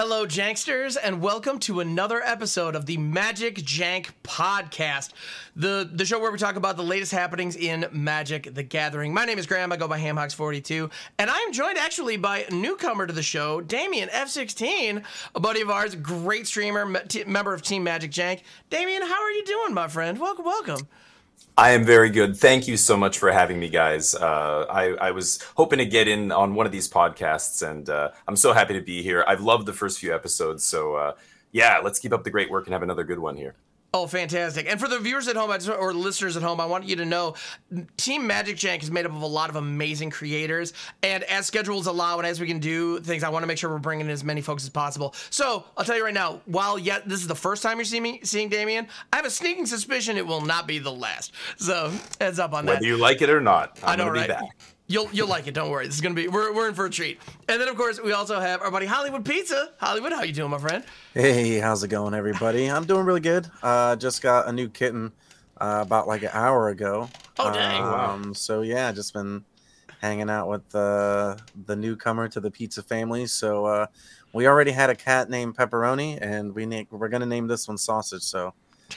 Hello, Janksters, and welcome to another episode of the Magic Jank Podcast, the, the show where we talk about the latest happenings in Magic the Gathering. My name is Graham. I go by HamHocks42, and I am joined actually by a newcomer to the show, Damien F16, a buddy of ours, great streamer, me- t- member of Team Magic Jank. Damien, how are you doing, my friend? Welcome, welcome. I am very good. Thank you so much for having me, guys. Uh, I, I, was hoping to get in on one of these podcasts, and uh, I'm so happy to be here. I've loved the first few episodes, so uh, yeah, let's keep up the great work and have another good one here. Oh, fantastic. And for the viewers at home or listeners at home, I want you to know Team Magic Jank is made up of a lot of amazing creators. And as schedules allow and as we can do things, I want to make sure we're bringing in as many folks as possible. So I'll tell you right now, while yet this is the first time you're seeing me seeing Damien, I have a sneaking suspicion it will not be the last. So heads up on that. Whether you like it or not, I'm I know, right? Back. You'll you'll like it. Don't worry. This is gonna be we're, we're in for a treat. And then of course we also have our buddy Hollywood Pizza. Hollywood, how you doing, my friend? Hey, how's it going, everybody? I'm doing really good. Uh, just got a new kitten uh, about like an hour ago. Oh dang! Um, wow. So yeah, just been hanging out with uh, the newcomer to the pizza family. So uh, we already had a cat named Pepperoni, and we na- we're gonna name this one Sausage. So.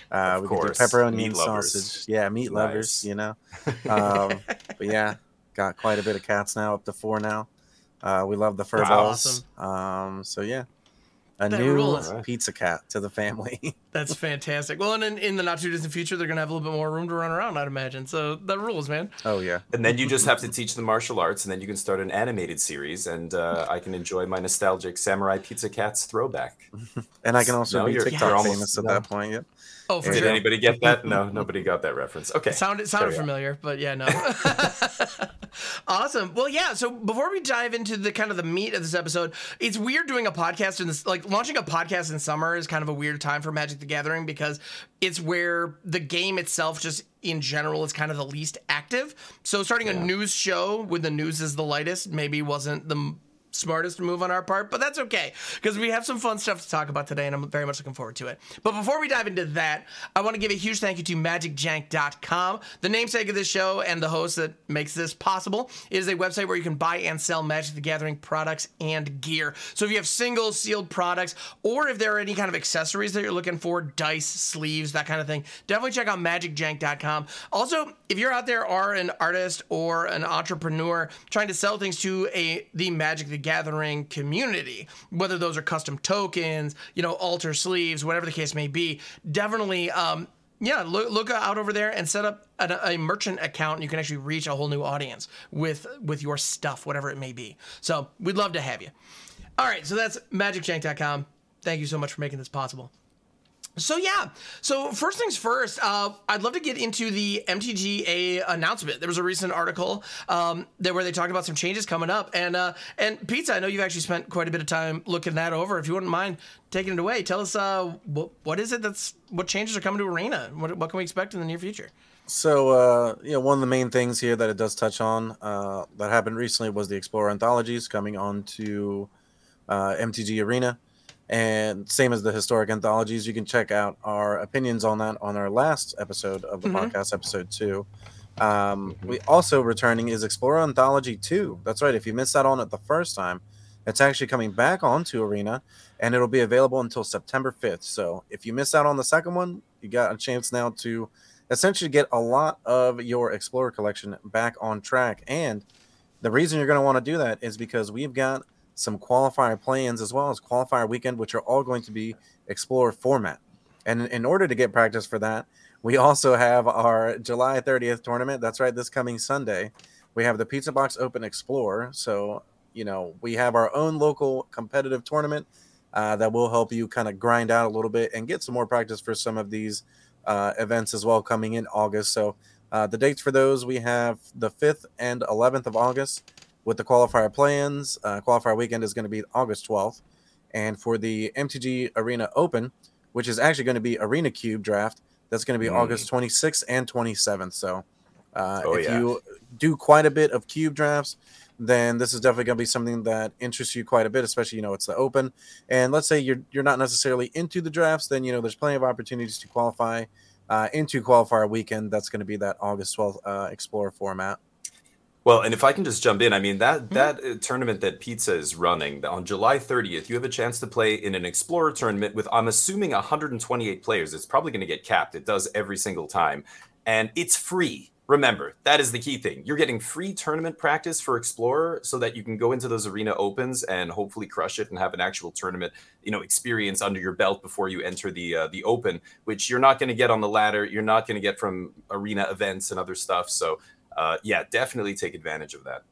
Uh, we course. can do pepperoni meat and lovers. sausage. Yeah, meat nice. lovers, you know. Um, but yeah, got quite a bit of cats now, up to four now. Uh, we love the fur balls. Awesome. Um, so yeah, a that new rules. pizza cat to the family. That's fantastic. Well, and in, in, the not too distant future, they're gonna have a little bit more room to run around, I'd imagine. So that rules, man. Oh yeah. And then you just have to teach the martial arts, and then you can start an animated series, and uh, I can enjoy my nostalgic Samurai Pizza Cats throwback. and I can also no, be TikTok famous at no. that point. Yep. Oh, Did sure. anybody get that? No, nobody got that reference. Okay. It sounded sounded familiar, but yeah, no. awesome. Well, yeah. So before we dive into the kind of the meat of this episode, it's weird doing a podcast in this. Like launching a podcast in summer is kind of a weird time for Magic the Gathering because it's where the game itself just in general is kind of the least active. So starting yeah. a news show when the news is the lightest maybe wasn't the smartest move on our part, but that's okay because we have some fun stuff to talk about today, and I'm very much looking forward to it. But before we dive into that, I want to give a huge thank you to MagicJank.com, the namesake of this show and the host that makes this possible. It is a website where you can buy and sell Magic the Gathering products and gear. So if you have single sealed products, or if there are any kind of accessories that you're looking for, dice, sleeves, that kind of thing, definitely check out MagicJank.com. Also, if you're out there are an artist or an entrepreneur trying to sell things to a the Magic the Gathering community, whether those are custom tokens, you know, altar sleeves, whatever the case may be, definitely. Um, yeah, look, look out over there and set up a, a merchant account. You can actually reach a whole new audience with with your stuff, whatever it may be. So we'd love to have you. All right, so that's magicjank.com. Thank you so much for making this possible. So yeah, so first things first, uh, I'd love to get into the MTGA announcement. There was a recent article um, there where they talked about some changes coming up, and uh, and Pizza, I know you've actually spent quite a bit of time looking that over. If you wouldn't mind taking it away, tell us uh, what what is it that's what changes are coming to Arena? What what can we expect in the near future? So, uh, you know, one of the main things here that it does touch on uh, that happened recently was the Explorer anthologies coming onto uh, MTG Arena. And same as the historic anthologies, you can check out our opinions on that on our last episode of the mm-hmm. podcast, episode two. Um, we also returning is Explorer Anthology 2. That's right. If you missed out on it the first time, it's actually coming back onto Arena and it'll be available until September 5th. So if you miss out on the second one, you got a chance now to essentially get a lot of your Explorer collection back on track. And the reason you're going to want to do that is because we've got some qualifier plans as well as qualifier weekend, which are all going to be Explorer format. And in order to get practice for that, we also have our July 30th tournament. That's right, this coming Sunday. We have the Pizza Box Open Explorer. So, you know, we have our own local competitive tournament uh, that will help you kind of grind out a little bit and get some more practice for some of these uh, events as well coming in August. So, uh, the dates for those we have the 5th and 11th of August with the qualifier plans. Uh, qualifier weekend is going to be August 12th. And for the MTG Arena Open, which is actually going to be Arena Cube draft, that's going to be mm. August 26th and 27th. So uh, oh, if yeah. you do quite a bit of cube drafts, then this is definitely going to be something that interests you quite a bit, especially you know it's the open. And let's say you're you're not necessarily into the drafts, then you know there's plenty of opportunities to qualify uh, into qualifier weekend. That's going to be that August 12th uh, Explorer format. Well, and if I can just jump in, I mean that Mm-hmm. that uh, tournament that Pizza is running on July 30th, you have a chance to play in an Explorer tournament with I'm assuming 128 players. It's probably going to get capped. It does every single time, and it's free. Remember, that is the key thing. You're getting free tournament practice for Explorer so that you can go into those arena opens and hopefully crush it and have an actual tournament, you know, experience under your belt before you enter the uh, the open, which you're not going to get on the ladder. You're not going to get from arena events and other stuff. So, uh, yeah, definitely take advantage of that.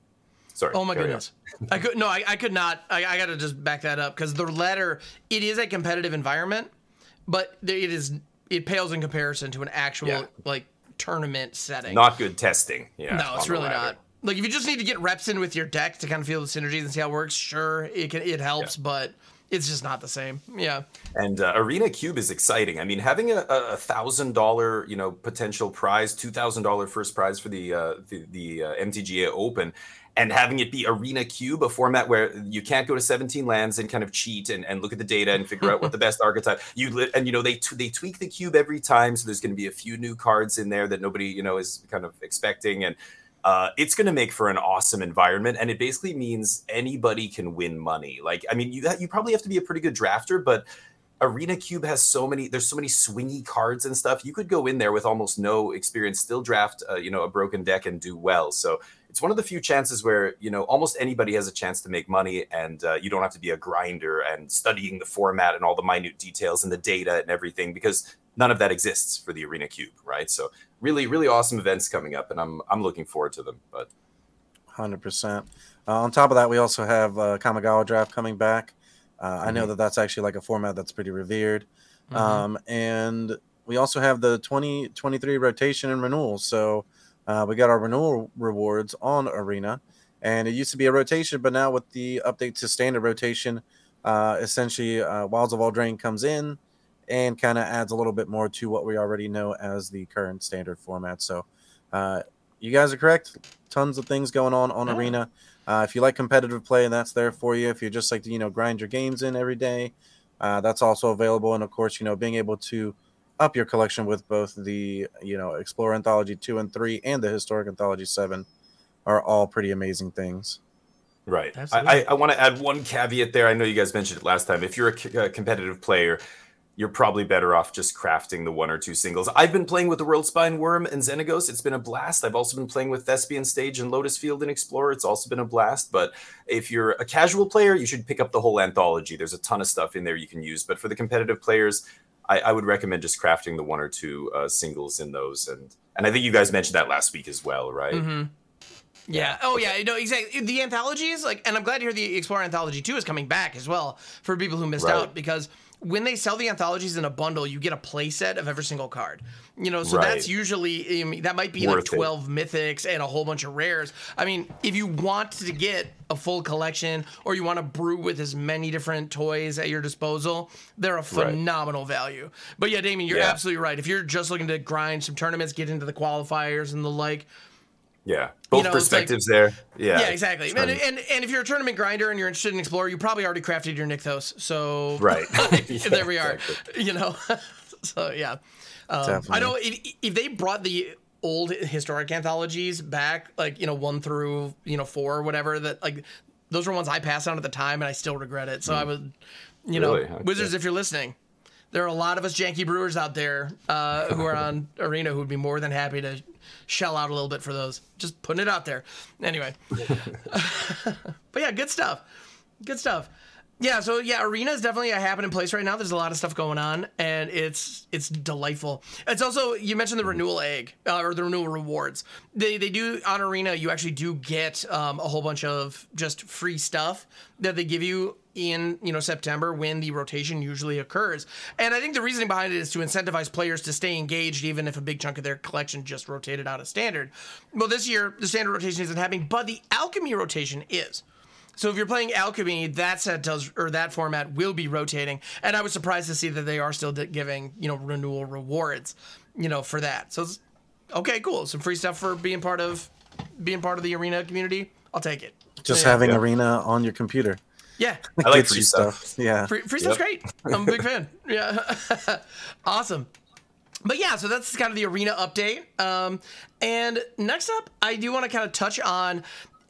Sorry. Oh my goodness. I could no, I, I could not. I, I got to just back that up because the ladder it is a competitive environment, but it is it pales in comparison to an actual Yeah. like tournament setting. Not good testing. Yeah. no, it's really not. Like if you just need to get reps in with your deck to kind of feel the synergies and see how it works, sure, it can it helps, but it's just not the same. Yeah. And uh, Arena Cube is exciting. I mean, having a a thousand dollar, you know, potential prize, two thousand dollar first prize for the uh, the, the uh, MTGA Open, and having it be Arena Cube, a format where you can't go to seventeen lands and kind of cheat and, and look at the data and figure out what the best archetype you li- and you know they t- they tweak the cube every time, so there's going to be a few new cards in there that nobody you know is kind of expecting and. Uh, it's going to make for an awesome environment, and it basically means anybody can win money. Like, I mean, you you probably have to be a pretty good drafter, but Arena Cube has so many. There's so many swingy cards and stuff. You could go in there with almost no experience, still draft, uh, you know, a broken deck and do well. So it's one of the few chances where you know almost anybody has a chance to make money, and uh, you don't have to be a grinder and studying the format and all the minute details and the data and everything because none of that exists for the Arena Cube, right? So really, really awesome events coming up, and I'm I'm looking forward to them. But Hundred percent. Uh, on top of that, we also have uh, Kamigawa Draft coming back. Uh, I know that that's actually like a format that's pretty revered. Mhm. Um, and we also have the 2023 rotation and renewal. So uh, we got our renewal rewards on Arena, and it used to be a rotation, but now with the update to standard rotation, uh, essentially uh, Wilds of Eldraine comes in and kind of adds a little bit more to what we already know as the current standard format. So uh, you guys are correct. Tons of things going on on Yeah. Arena. Uh, if you like competitive play, and that's there for you. If you just like to, you know, grind your games in every day, uh, that's also available. And of course, you know, being able to up your collection with both the, you know, Explorer Anthology 2 and 3 and the Historic Anthology 7 are all pretty amazing things. Right. Absolutely. I, I, I want to add one caveat there. I know you guys mentioned it last time. If you're a, c- a competitive player, you're probably better off just crafting the one or two singles. I've been playing with the Worldspine Wurm and Xenagos. It's been a blast. I've also been playing with Thespian Stage and Lotus Field and Explorer. It's also been a blast. But if you're a casual player, you should pick up the whole anthology. There's a ton of stuff in there you can use. But for the competitive players, I, I would recommend just crafting the one or two uh, singles in those. And and I think you guys mentioned that last week as well, right? Mm-hmm. Yeah. Oh, yeah. No, exactly. The anthologies, like, and I'm glad to hear the Explorer Anthology 2 is coming back as well for people who missed Right. out because when they sell the anthologies in a bundle, you get a playset of every single card. You know, so Right. that's usually, I mean, that might be like Worth it. 12 mythics and a whole bunch of rares. I mean, if you want to get a full collection or you want to brew with as many different toys at your disposal, they're a phenomenal value. But yeah, Damien, you're Yeah. absolutely right. If you're just looking to grind some tournaments, get into the qualifiers and the like, Yeah. Both know, it's like- perspectives there. Yeah. yeah, exactly. And, and and if you're a tournament grinder and you're interested in Explorer, you probably already crafted your Nykthos. So Right. there we are. Exactly. You know, so yeah. Um, I know if, if they brought the old historic anthologies back, like you know one through you know four or whatever, that like those were ones I passed on at the time, and I still regret it. So I would, you know, Okay. Wizards, if you're listening. There are a lot of us janky brewers out there uh, who are on Arena who would be more than happy to shell out a little bit for those. Just putting it out there. Anyway, but yeah, good stuff. Good stuff. Yeah, so yeah, arena is definitely a happening place right now. There's a lot of stuff going on, and it's it's delightful. It's also you mentioned the renewal egg uh, or the renewal rewards. They they do on arena. You actually do get um, a whole bunch of just free stuff that they give you in you know September when the rotation usually occurs. And I think the reasoning behind it is to incentivize players to stay engaged, even if a big chunk of their collection just rotated out of standard. Well, this year the standard rotation isn't happening, but the alchemy rotation is. So if you're playing alchemy, that set does or that format will be rotating, and I was surprised to see that they are still giving you know renewal rewards, you know, for that. So it's, okay, cool, some free stuff for being part of being part of the arena community. I'll take it. Just Yeah. having Yeah. Arena on your computer. Yeah, I like free you stuff. Yeah. free, free stuff's Yep. great. I'm a big fan. Yeah, awesome. but yeah, so that's kind of the arena update. Um, and next up, I do want to kind of touch on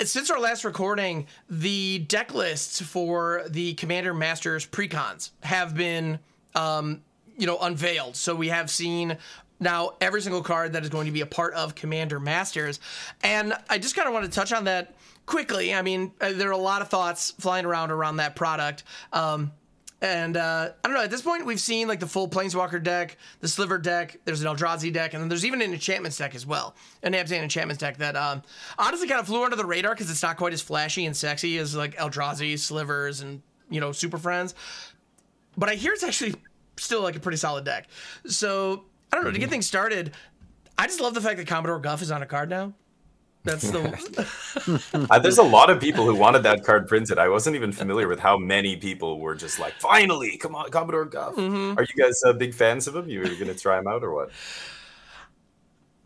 since our last recording, the deck lists for the Commander Masters precons have been, um, you know, unveiled. So we have seen now every single card that is going to be a part of Commander Masters, and I just kind of want to touch on that quickly. I mean, uh, there are a lot of thoughts flying around around that product. Um, and uh, I don't know. At this point, we've seen like the full Planeswalker deck, the Sliver deck. There's an Eldrazi deck, and then there's even an Enchantments deck as well, an Abzan Enchantments deck that um, honestly kind of flew under the radar because it's not quite as flashy and sexy as like Eldrazi, Slivers, and you know Super Friends. But I hear it's actually still like a pretty solid deck. So I don't know. Mm-hmm. To get mm-hmm. things started, I just love the fact that Commodore Guff is on a card now. That's the. uh, there's a lot of people who wanted that card printed. I wasn't even familiar with how many people were just like, "Finally, come on, Commodore Guff." Mm-hmm. Are you guys uh, big fans of him? You are gonna try him out or what?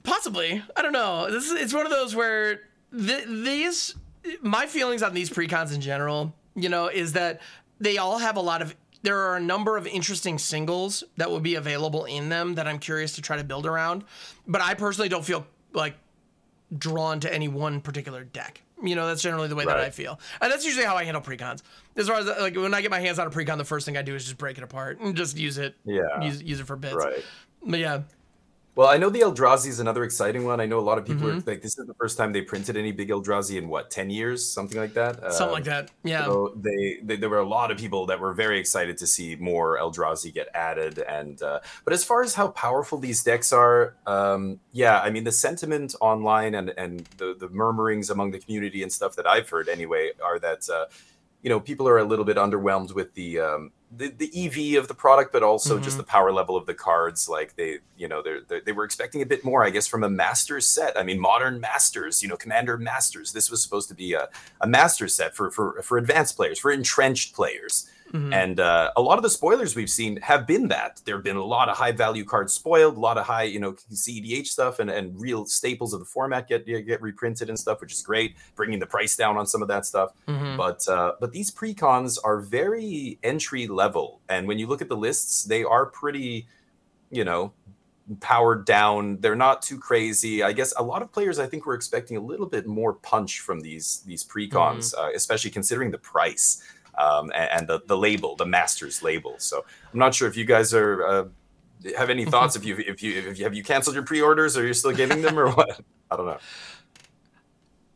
Possibly. I don't know. This is, it's one of those where th- these my feelings on these precons in general, you know, is that they all have a lot of there are a number of interesting singles that will be available in them that I'm curious to try to build around. But I personally don't feel like drawn to any one particular deck. You know, that's generally the way right. that I feel, and that's usually how I handle precons. As far as uh, like when I get my hands on a precon, the first thing I do is just break it apart and just use it. Yeah. Use use it for bits. Right. But yeah, well, I know the Eldrazi is another exciting one. I know a lot of people mm-hmm. are like, this is the first time they printed any big Eldrazi in what, 10 years? Something like that? Something um, like that. Yeah. So they, they, there were a lot of people that were very excited to see more Eldrazi get added. And, uh, but as far as how powerful these decks are, um, yeah, I mean, the sentiment online and, and the, the murmurings among the community and stuff that I've heard anyway are that, uh, you know, people are a little bit underwhelmed with the, um, the, the EV of the product, but also mm-hmm. just the power level of the cards. Like they, you know, they're, they're, they were expecting a bit more, I guess, from a Masters set. I mean, modern Masters, you know, Commander Masters. This was supposed to be a, a Master set for, for for advanced players, for entrenched players. Mm-hmm. And uh, a lot of the spoilers we've seen have been that. There have been a lot of high value cards spoiled, a lot of high, you know, CEDH stuff and, and real staples of the format get get reprinted and stuff, which is great, bringing the price down on some of that stuff. Mm-hmm. But uh, but these precons are very entry level, and when you look at the lists, they are pretty, you know, powered down. They're not too crazy. I guess a lot of players, I think, were expecting a little bit more punch from these these precons, mm-hmm. uh, especially considering the price um, and, and, the, the label, the master's label. So I'm not sure if you guys are uh, have any thoughts if you if you if you have you canceled your pre-orders or you're still getting them or what? I don't know.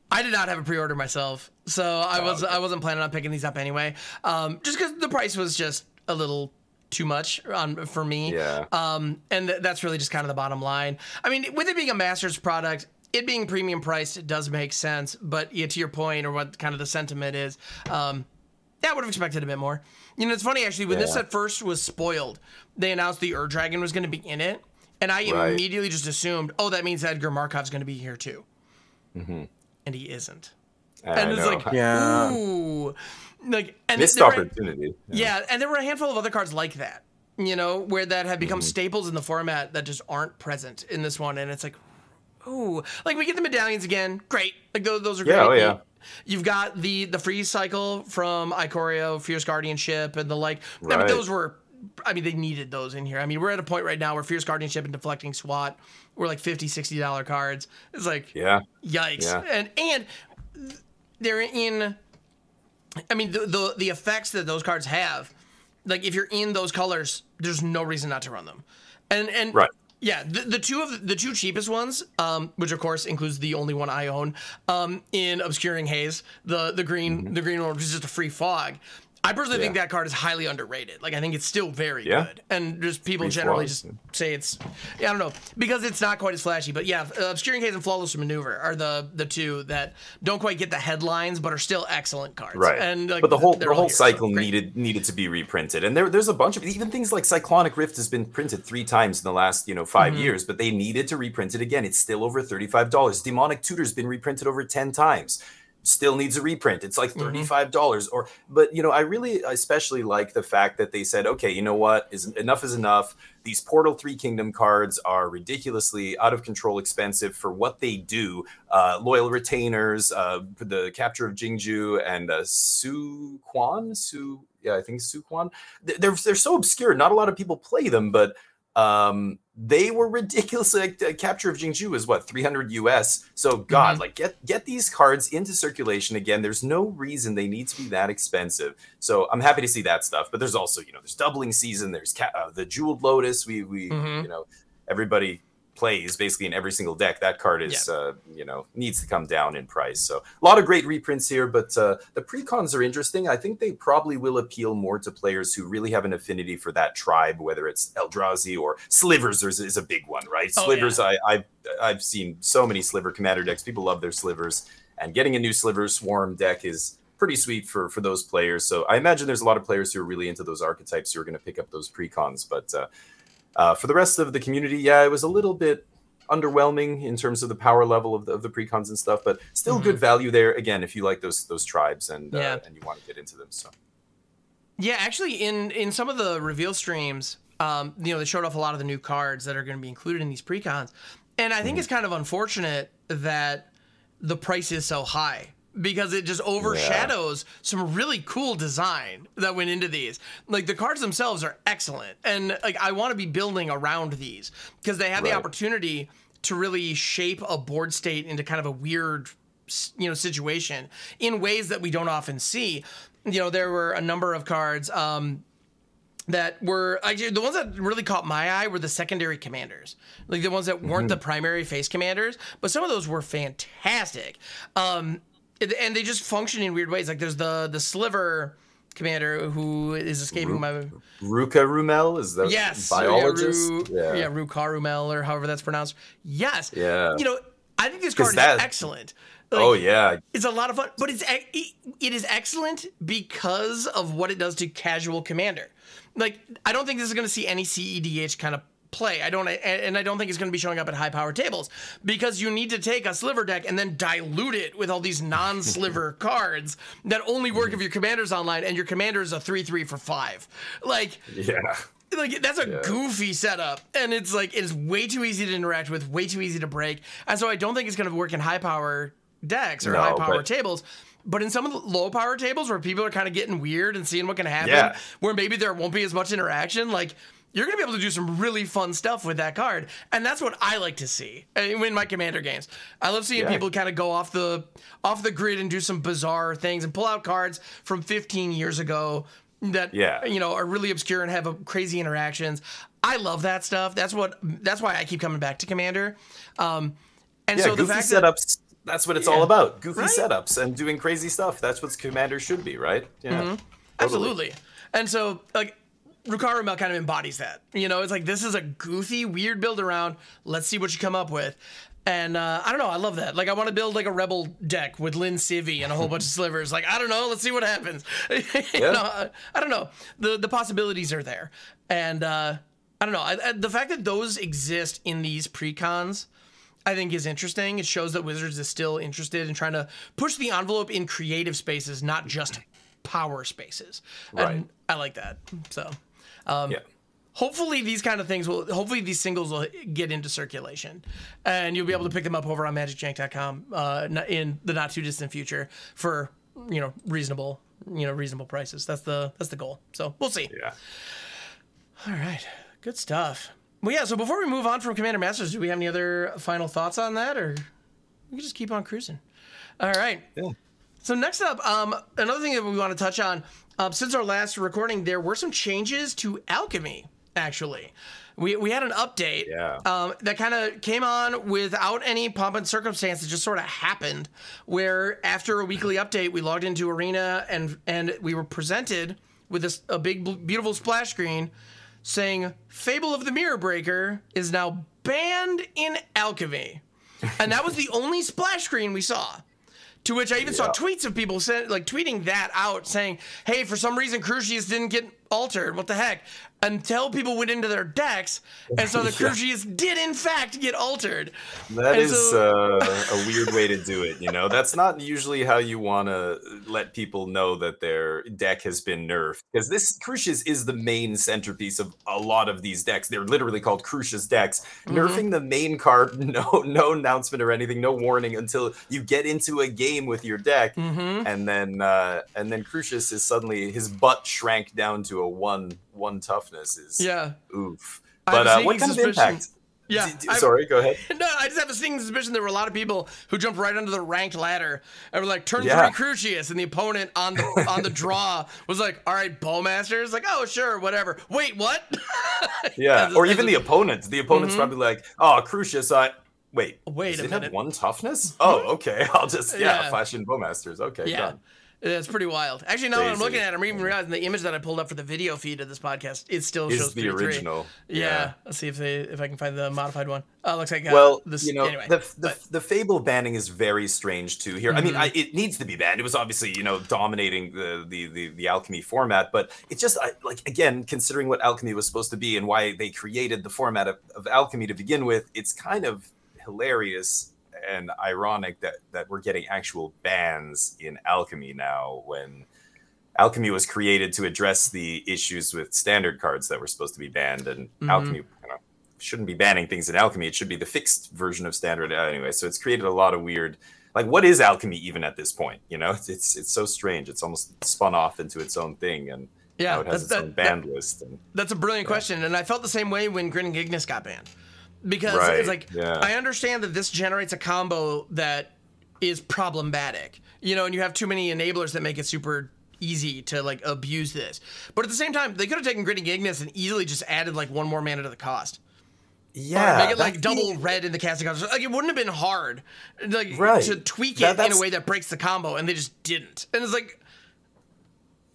I did not have a pre-order myself, so I was oh, okay. I wasn't planning on picking these up anyway. Um, just because the price was just a little too much on for me. Yeah. Um, and th- that's really just kind of the bottom line. I mean, with it being a master's product, it being premium priced, it does make sense. But yeah, to your point, or what kind of the sentiment is, um, yeah, I would have expected a bit more. You know, it's funny actually. When yeah. this at first was spoiled, they announced the Ur Dragon was going to be in it, and I right. immediately just assumed, oh, that means Edgar Markov's going to be here too, mm-hmm. and he isn't. I and it's like, yeah, ooh, like and missed opportunity. Yeah. yeah, and there were a handful of other cards like that. You know, where that have become mm-hmm. staples in the format that just aren't present in this one, and it's like, ooh, like we get the medallions again, great. Like those, those are great. Yeah, oh yeah. You've got the the freeze cycle from Ikoria, Fierce Guardianship, and the like. Right. I mean, those were. I mean, they needed those in here. I mean, we're at a point right now where Fierce Guardianship and Deflecting SWAT were like 50 60 dollar cards. It's like, yeah, yikes. Yeah. And and they're in. I mean, the, the the effects that those cards have, like if you're in those colors, there's no reason not to run them. And and right. Yeah, the, the two of the two cheapest ones, um, which of course includes the only one I own, um, in Obscuring Haze, the the green mm-hmm. the green one, which is just a free fog. I personally yeah. think that card is highly underrated. Like I think it's still very yeah. good, and just people Pretty generally just say it's. Yeah, I don't know because it's not quite as flashy, but yeah, uh, obscuring haze and flawless maneuver are the the two that don't quite get the headlines, but are still excellent cards. Right, and like, but the whole the whole here, cycle so needed needed to be reprinted, and there there's a bunch of even things like Cyclonic Rift has been printed three times in the last you know 5 mm-hmm. years, but they needed to reprint it again. It's still over thirty five dollars. Demonic Tutor's been reprinted over ten times still needs a reprint. It's like mm-hmm. $35 or but you know, I really especially like the fact that they said, okay, you know what? Is enough is enough. These Portal 3 Kingdom cards are ridiculously out of control expensive for what they do. Uh, loyal retainers, uh, the capture of Jingju and uh, Su Quan, Su yeah, I think Su Quan. They're they're so obscure. Not a lot of people play them, but Um, they were ridiculous. Like the capture of Jingzhou is what 300 US. So God, Mhm. like get get these cards into circulation again. There's no reason they need to be that expensive. So I'm happy to see that stuff. But there's also you know there's doubling season. There's ca- uh, the jeweled lotus. We we Mhm. you know everybody plays basically in every single deck. That card is uh, you know needs to come down in price. So a lot of great reprints here, but uh, the precons are interesting. I think they probably will appeal more to players who really have an affinity for that tribe, whether it's Eldrazi or Slivers is, is a big one, right? Oh, Slivers, I, I've I've seen so many Sliver commander decks. People love their Slivers, and getting a new Sliver Swarm deck is pretty sweet for for those players. So I imagine there's a lot of players who are really into those archetypes who are going to pick up those precons, but. Uh, uh, for the rest of the community, yeah, it was a little bit underwhelming in terms of the power level of the, of the precons and stuff, but still Mhm. good value there. Again, if you like those those tribes and uh, and you want to get into them, so Yeah, actually, in in some of the reveal streams, um, you know, they showed off a lot of the new cards that are going to be included in these precons, and I think Mm-hmm. it's kind of unfortunate that the price is so high because it just overshadows some really cool design that went into these. Like the cards themselves are excellent, and like I want to be building around these because they have the opportunity to really shape a board state into kind of a weird you know situation in ways that we don't often see. You know there were a number of cards um that were actually the ones that really caught my eye were the secondary commanders like the ones that weren't the primary face commanders but some of those were fantastic. Um and- they just function in weird ways like there's the the sliver commander who is escaping my Rukarumel is that Yes. biologist? Yeah, Ru, yeah. yeah Rukarumel or however that's pronounced. Yes. Yeah. You know, I think this card that- is excellent. Oh, like, oh yeah, It's a lot of fun, but it's it, it is excellent because of what it does to casual commander. Like I don't think this is going to see any CEDH kind of play. I don't, and I don't think it's going to be showing up at high power tables because you need to take a sliver deck and then dilute it with all these non-sliver cards that only work if your commander's online and your commander is a three-three for five. Like yeah. like that's a Yeah. goofy setup and it's like it's way too easy to interact with way too easy to break and so i don't think it's going to work in high power decks or No, high power but- tables but in some of the low power tables where people are kind of getting weird and seeing what can happen Yeah. where maybe there won't be as much interaction like you're going to be able to do some really fun stuff with that card and that's what i like to see uh, in my commander games i love seeing Yeah. people kind of go off the off the grid and do some bizarre things and pull out cards from 15 years ago that Yeah. you know are really obscure and have a, crazy interactions. I love that stuff. That's what that's why I keep coming back to Commander. Um, and Yeah, so the goofy fact that setups. That's what it's Yeah. all about. Goofy Right? setups and doing crazy stuff. That's what Commander should be, right? Yeah. Mm-hmm. Totally. absolutely, and so like Rukarumel kind of embodies that. You know, it's like this is a goofy, weird build around. Let's see what you come up with. And uh, I don't know, I love that. Like, I want to build like a rebel deck with Lin Sivvi and a whole bunch of slivers. Like, I don't know, let's see what happens. you know, I, I don't know. The the possibilities are there, and uh, I don't know. I, I, the fact that those exist in these precons, I think is interesting. It shows that Wizards is still interested in trying to push the envelope in creative spaces, not just power spaces. Right. And I like that. So. Um, Yeah. hopefully these kind of things will hopefully these singles will get into circulation. And you'll be able to pick them up over on magicjank.com uh, in the not too distant future for you know reasonable you know reasonable prices. That's the that's the goal. So we'll see. Yeah. all right. Good stuff. Well yeah so before we move on from commander masters do we have any other final thoughts on that or we can just keep on cruising? All right. Yeah. so next up, um, another thing that we want to touch on, uh, since our last recording, there were some changes to alchemy. Actually, we we had an update Yeah. um, that kind of came on without any pomp and circumstance. It just sort of happened. Where after a weekly update, we logged into Arena and and we were presented with this a big beautiful splash screen saying Fable of the Mirror Breaker is now banned in alchemy, and that was the only splash screen we saw. To which I even saw tweets of people saying, like tweeting that out, saying, "Hey, for some reason Crucius didn't get altered. What the heck?" Until people went into their decks, and so the Yeah. Crucius did in fact get altered. That And is so- uh, a weird way to do it. You know, that's not usually how you want to let people know that their deck has been nerfed. Because this Crucius is the main centerpiece of a lot of these decks. They're literally called Crucius decks. Mm-hmm. Nerfing the main card, no, no announcement or anything, no warning until you get into a game with your deck, Mm-hmm. and then uh, and then Crucius is suddenly his butt shrank down to a one one toughness. Is Yeah. oof. But uh, what kind of impact? Yeah, D- sorry, go ahead. No, I just have a sneaking suspicion there were a lot of people who jumped right under the ranked ladder and were like, turn Yeah. three Crucius, and the opponent on the on the draw was like, all right, Bowmaster. It's like, oh sure, whatever. Wait, what? Yeah, or even the opponents. The opponent's Mhm. probably like, "Oh, Crucius, I wait, Wait does a it have minute. one toughness? Oh, okay. I'll just yeah, Yeah. flash in Bowmasters. Okay, Yeah. done. It's pretty wild. Actually, now that I'm looking at it, I'm even realizing the image that I pulled up for the video feed of this podcast, it still Is shows the original? Yeah. Let's see if they if I can find the modified one. Oh, looks like uh, Well, this. you know, anyway, the, the, but- the Fable banning is very strange too. Here, I mean, Mhm. I, it needs to be banned. It was obviously, you know, dominating the the the, the alchemy format, but it's just I, like again, considering what alchemy was supposed to be and why they created the format of, of alchemy to begin with, it's kind of hilarious and ironic that that we're getting actual bans in alchemy now when alchemy was created to address the issues with standard cards that were supposed to be banned and Mhm. alchemy you know, shouldn't be banning things in alchemy. It should be the fixed version of standard anyway. So it's created a lot of weird like what is alchemy even at this point? You know it's it's, it's so strange. It's almost spun off into its own thing and yeah, now it has that's, its that- own that- banned list and That's a brilliant question, and I felt the same way when Grinning Ignus got banned, because Right, it's like yeah. I understand that this generates a combo that is problematic, you know, and you have too many enablers that make it super easy to like abuse this. But at the same time, they could have taken Grinning Ignus and easily just added like one more mana to the cost. yeah or make it like double the- red in the casting cost. Like it wouldn't have been hard, like Right. to tweak That- it in a way that breaks the combo, and they just didn't. And it's like,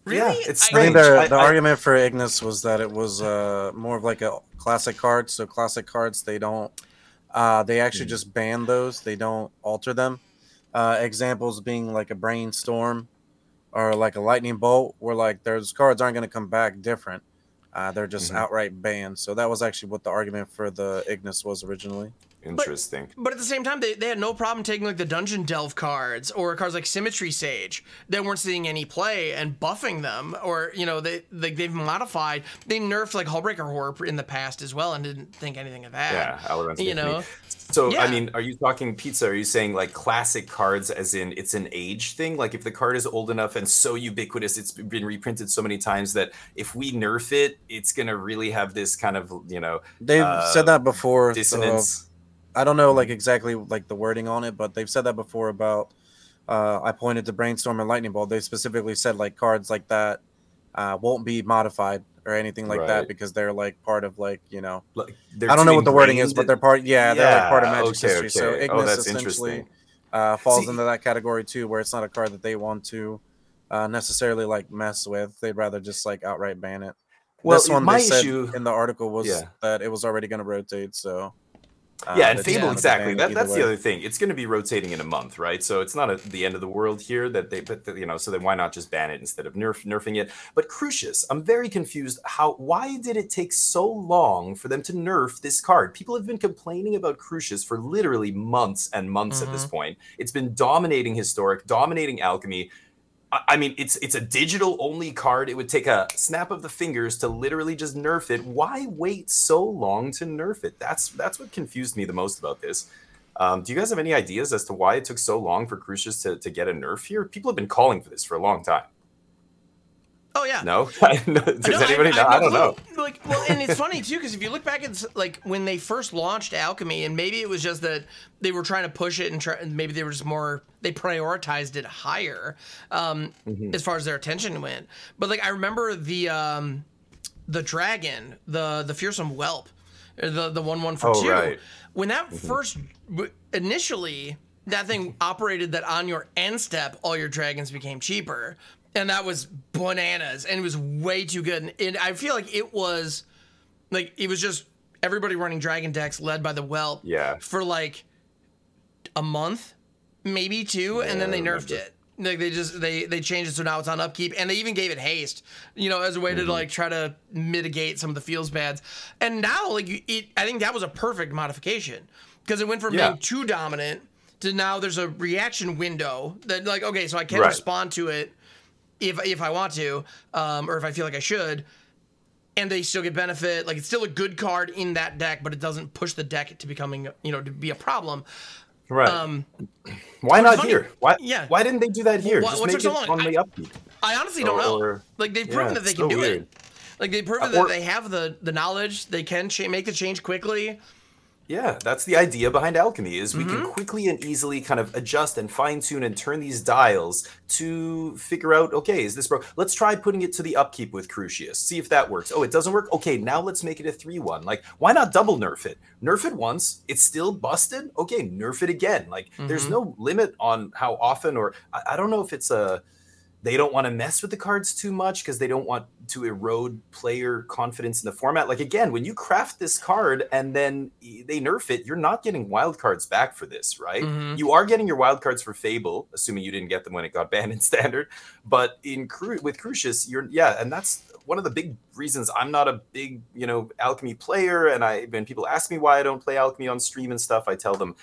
really? Yeah, it's I strange. think the, the I- argument for Ignis was that it was uh, more of like a classic cards. So classic cards, they don't, uh, they actually Hmm. just ban those. They don't alter them. Uh, examples being like a brainstorm or like a lightning bolt, where like those cards aren't going to come back different. Uh, they're just Mhm. outright banned. So that was actually what the argument for the Ignus was originally. Interesting But at the same time, they, they had no problem taking like the dungeon delve cards or cards like Symmetry Sage that weren't seeing any play and buffing them, or you know they like they've modified. They nerfed like Hullbreaker Horror in the past as well, and didn't think anything of that. Yeah, Alorant's you making me- know. So Yeah. I mean, are you talking pizza? Are you saying like classic cards, as in it's an age thing? Like if the card is old enough and so ubiquitous, it's been reprinted so many times that if we nerf it, it's gonna really have this kind of you know They've Uh, said that before. so- dissonance. I don't know like exactly like the wording on it, but they've said that before about uh I pointed to brainstorm and lightning bolt. They specifically said like cards like that uh won't be modified or anything like that because they're like part of like, you know, Like, I don't know what the wording is, but they're part yeah, they're like part of Magic okay, history. So. Ignus Oh, essentially uh falls See- into that category too, where it's not a card that they want to uh necessarily like mess with. They'd rather just like outright ban it. Well, this one my issue- in the article was Yeah. that it was already going to rotate. So uh, yeah, and Fable to exactly. That, that's way. the other thing. It's going to be rotating in a month, right? So it's not at the end of the world here that they, but you know, so then why not just ban it instead of nerf nerfing it? But Crucius, I'm very confused. How? Why did it take so long for them to nerf this card? People have been complaining about Crucius for literally months and months at this point. It's been dominating historic, dominating alchemy. I mean, it's it's a digital only card. It would take a snap of the fingers to literally just nerf it. Why wait so long to nerf it? That's that's what confused me the most about this. Um, do you guys have any ideas as to why it took so long for Crucius to, to get a nerf here? People have been calling for this for a long time. Oh yeah. No, does No, anybody know? I, no don't know. Like, well, and it's funny too because if you look back at like when they first launched Alchemy, and maybe it was just that they were trying to push it, and try, and maybe they were just more they prioritized it higher um, Mm-hmm. as far as their attention went. But like I remember the um, the dragon, the the fearsome whelp, the the one one for Oh, two. right. When that first initially that thing operated that on your end step all your dragons became cheaper and that was bananas and it was way too good and, and i feel like it was like it was just everybody running dragon decks led by the whelp Yeah. for like a month maybe two and then they nerfed it like they just they they changed it so now it's on upkeep and they even gave it haste you know as a way Mm-hmm. to like try to mitigate some of the feels bads and now like it i think that was a perfect modification because it went from Yeah. being too dominant to now there's a reaction window that like okay so i can Right. respond to it if if i want to um, or if i feel like i should and they still get benefit like it's still a good card in that deck but it doesn't push the deck to becoming you know to be a problem Right. um why not funny- here? Why? yeah. Why didn't they do that here? Why- Just make it so long? on the upkeep. i honestly don't know Or- like they've proven Yeah, that they can so do weird. it Like they prove Uh, that they have the the knowledge. They can cha- make the change quickly. Yeah, that's the idea behind alchemy is we Mm-hmm. can quickly and easily kind of adjust and fine tune and turn these dials to figure out okay, is this broke? Let's try putting it to the upkeep with Crucius. See if that works. Oh, it doesn't work. Okay, now let's make it a 3-1. Like why not double nerf it? Nerf it once, it's still busted. Okay, nerf it again. Like there's Mm-hmm. no limit on how often or I, I don't know if it's a they don't want to mess with the cards too much because they don't want to erode player confidence in the format. Like again, when you craft this card and then they nerf it, you're not getting wild cards back for this, right? Mhm. You are getting your wild cards for Fable, assuming you didn't get them when it got banned in Standard. But in Cru- with Crucius, you're yeah, and that's one of the big reasons I'm not a big you know alchemy player. And I when people ask me why I don't play alchemy on stream and stuff, I tell them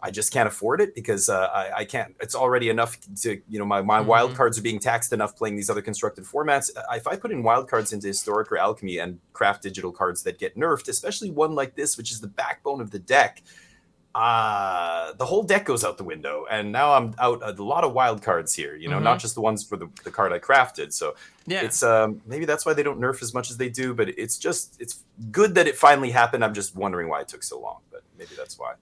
I just can't afford it because uh, I, I can't. It's already enough to you know my my wild Mhm. cards are being taxed enough playing these other constructed formats. Uh, If I put in wild cards into historic or alchemy and craft digital cards that get nerfed, especially one like this, which is the backbone of the deck, uh the whole deck goes out the window and now i'm out a lot of wild cards here you know not just the ones for the, the card i crafted so Yeah. it's um maybe that's why they don't nerf as much as they do but it's just it's good that it finally happened i'm just wondering why it took so long but maybe that's why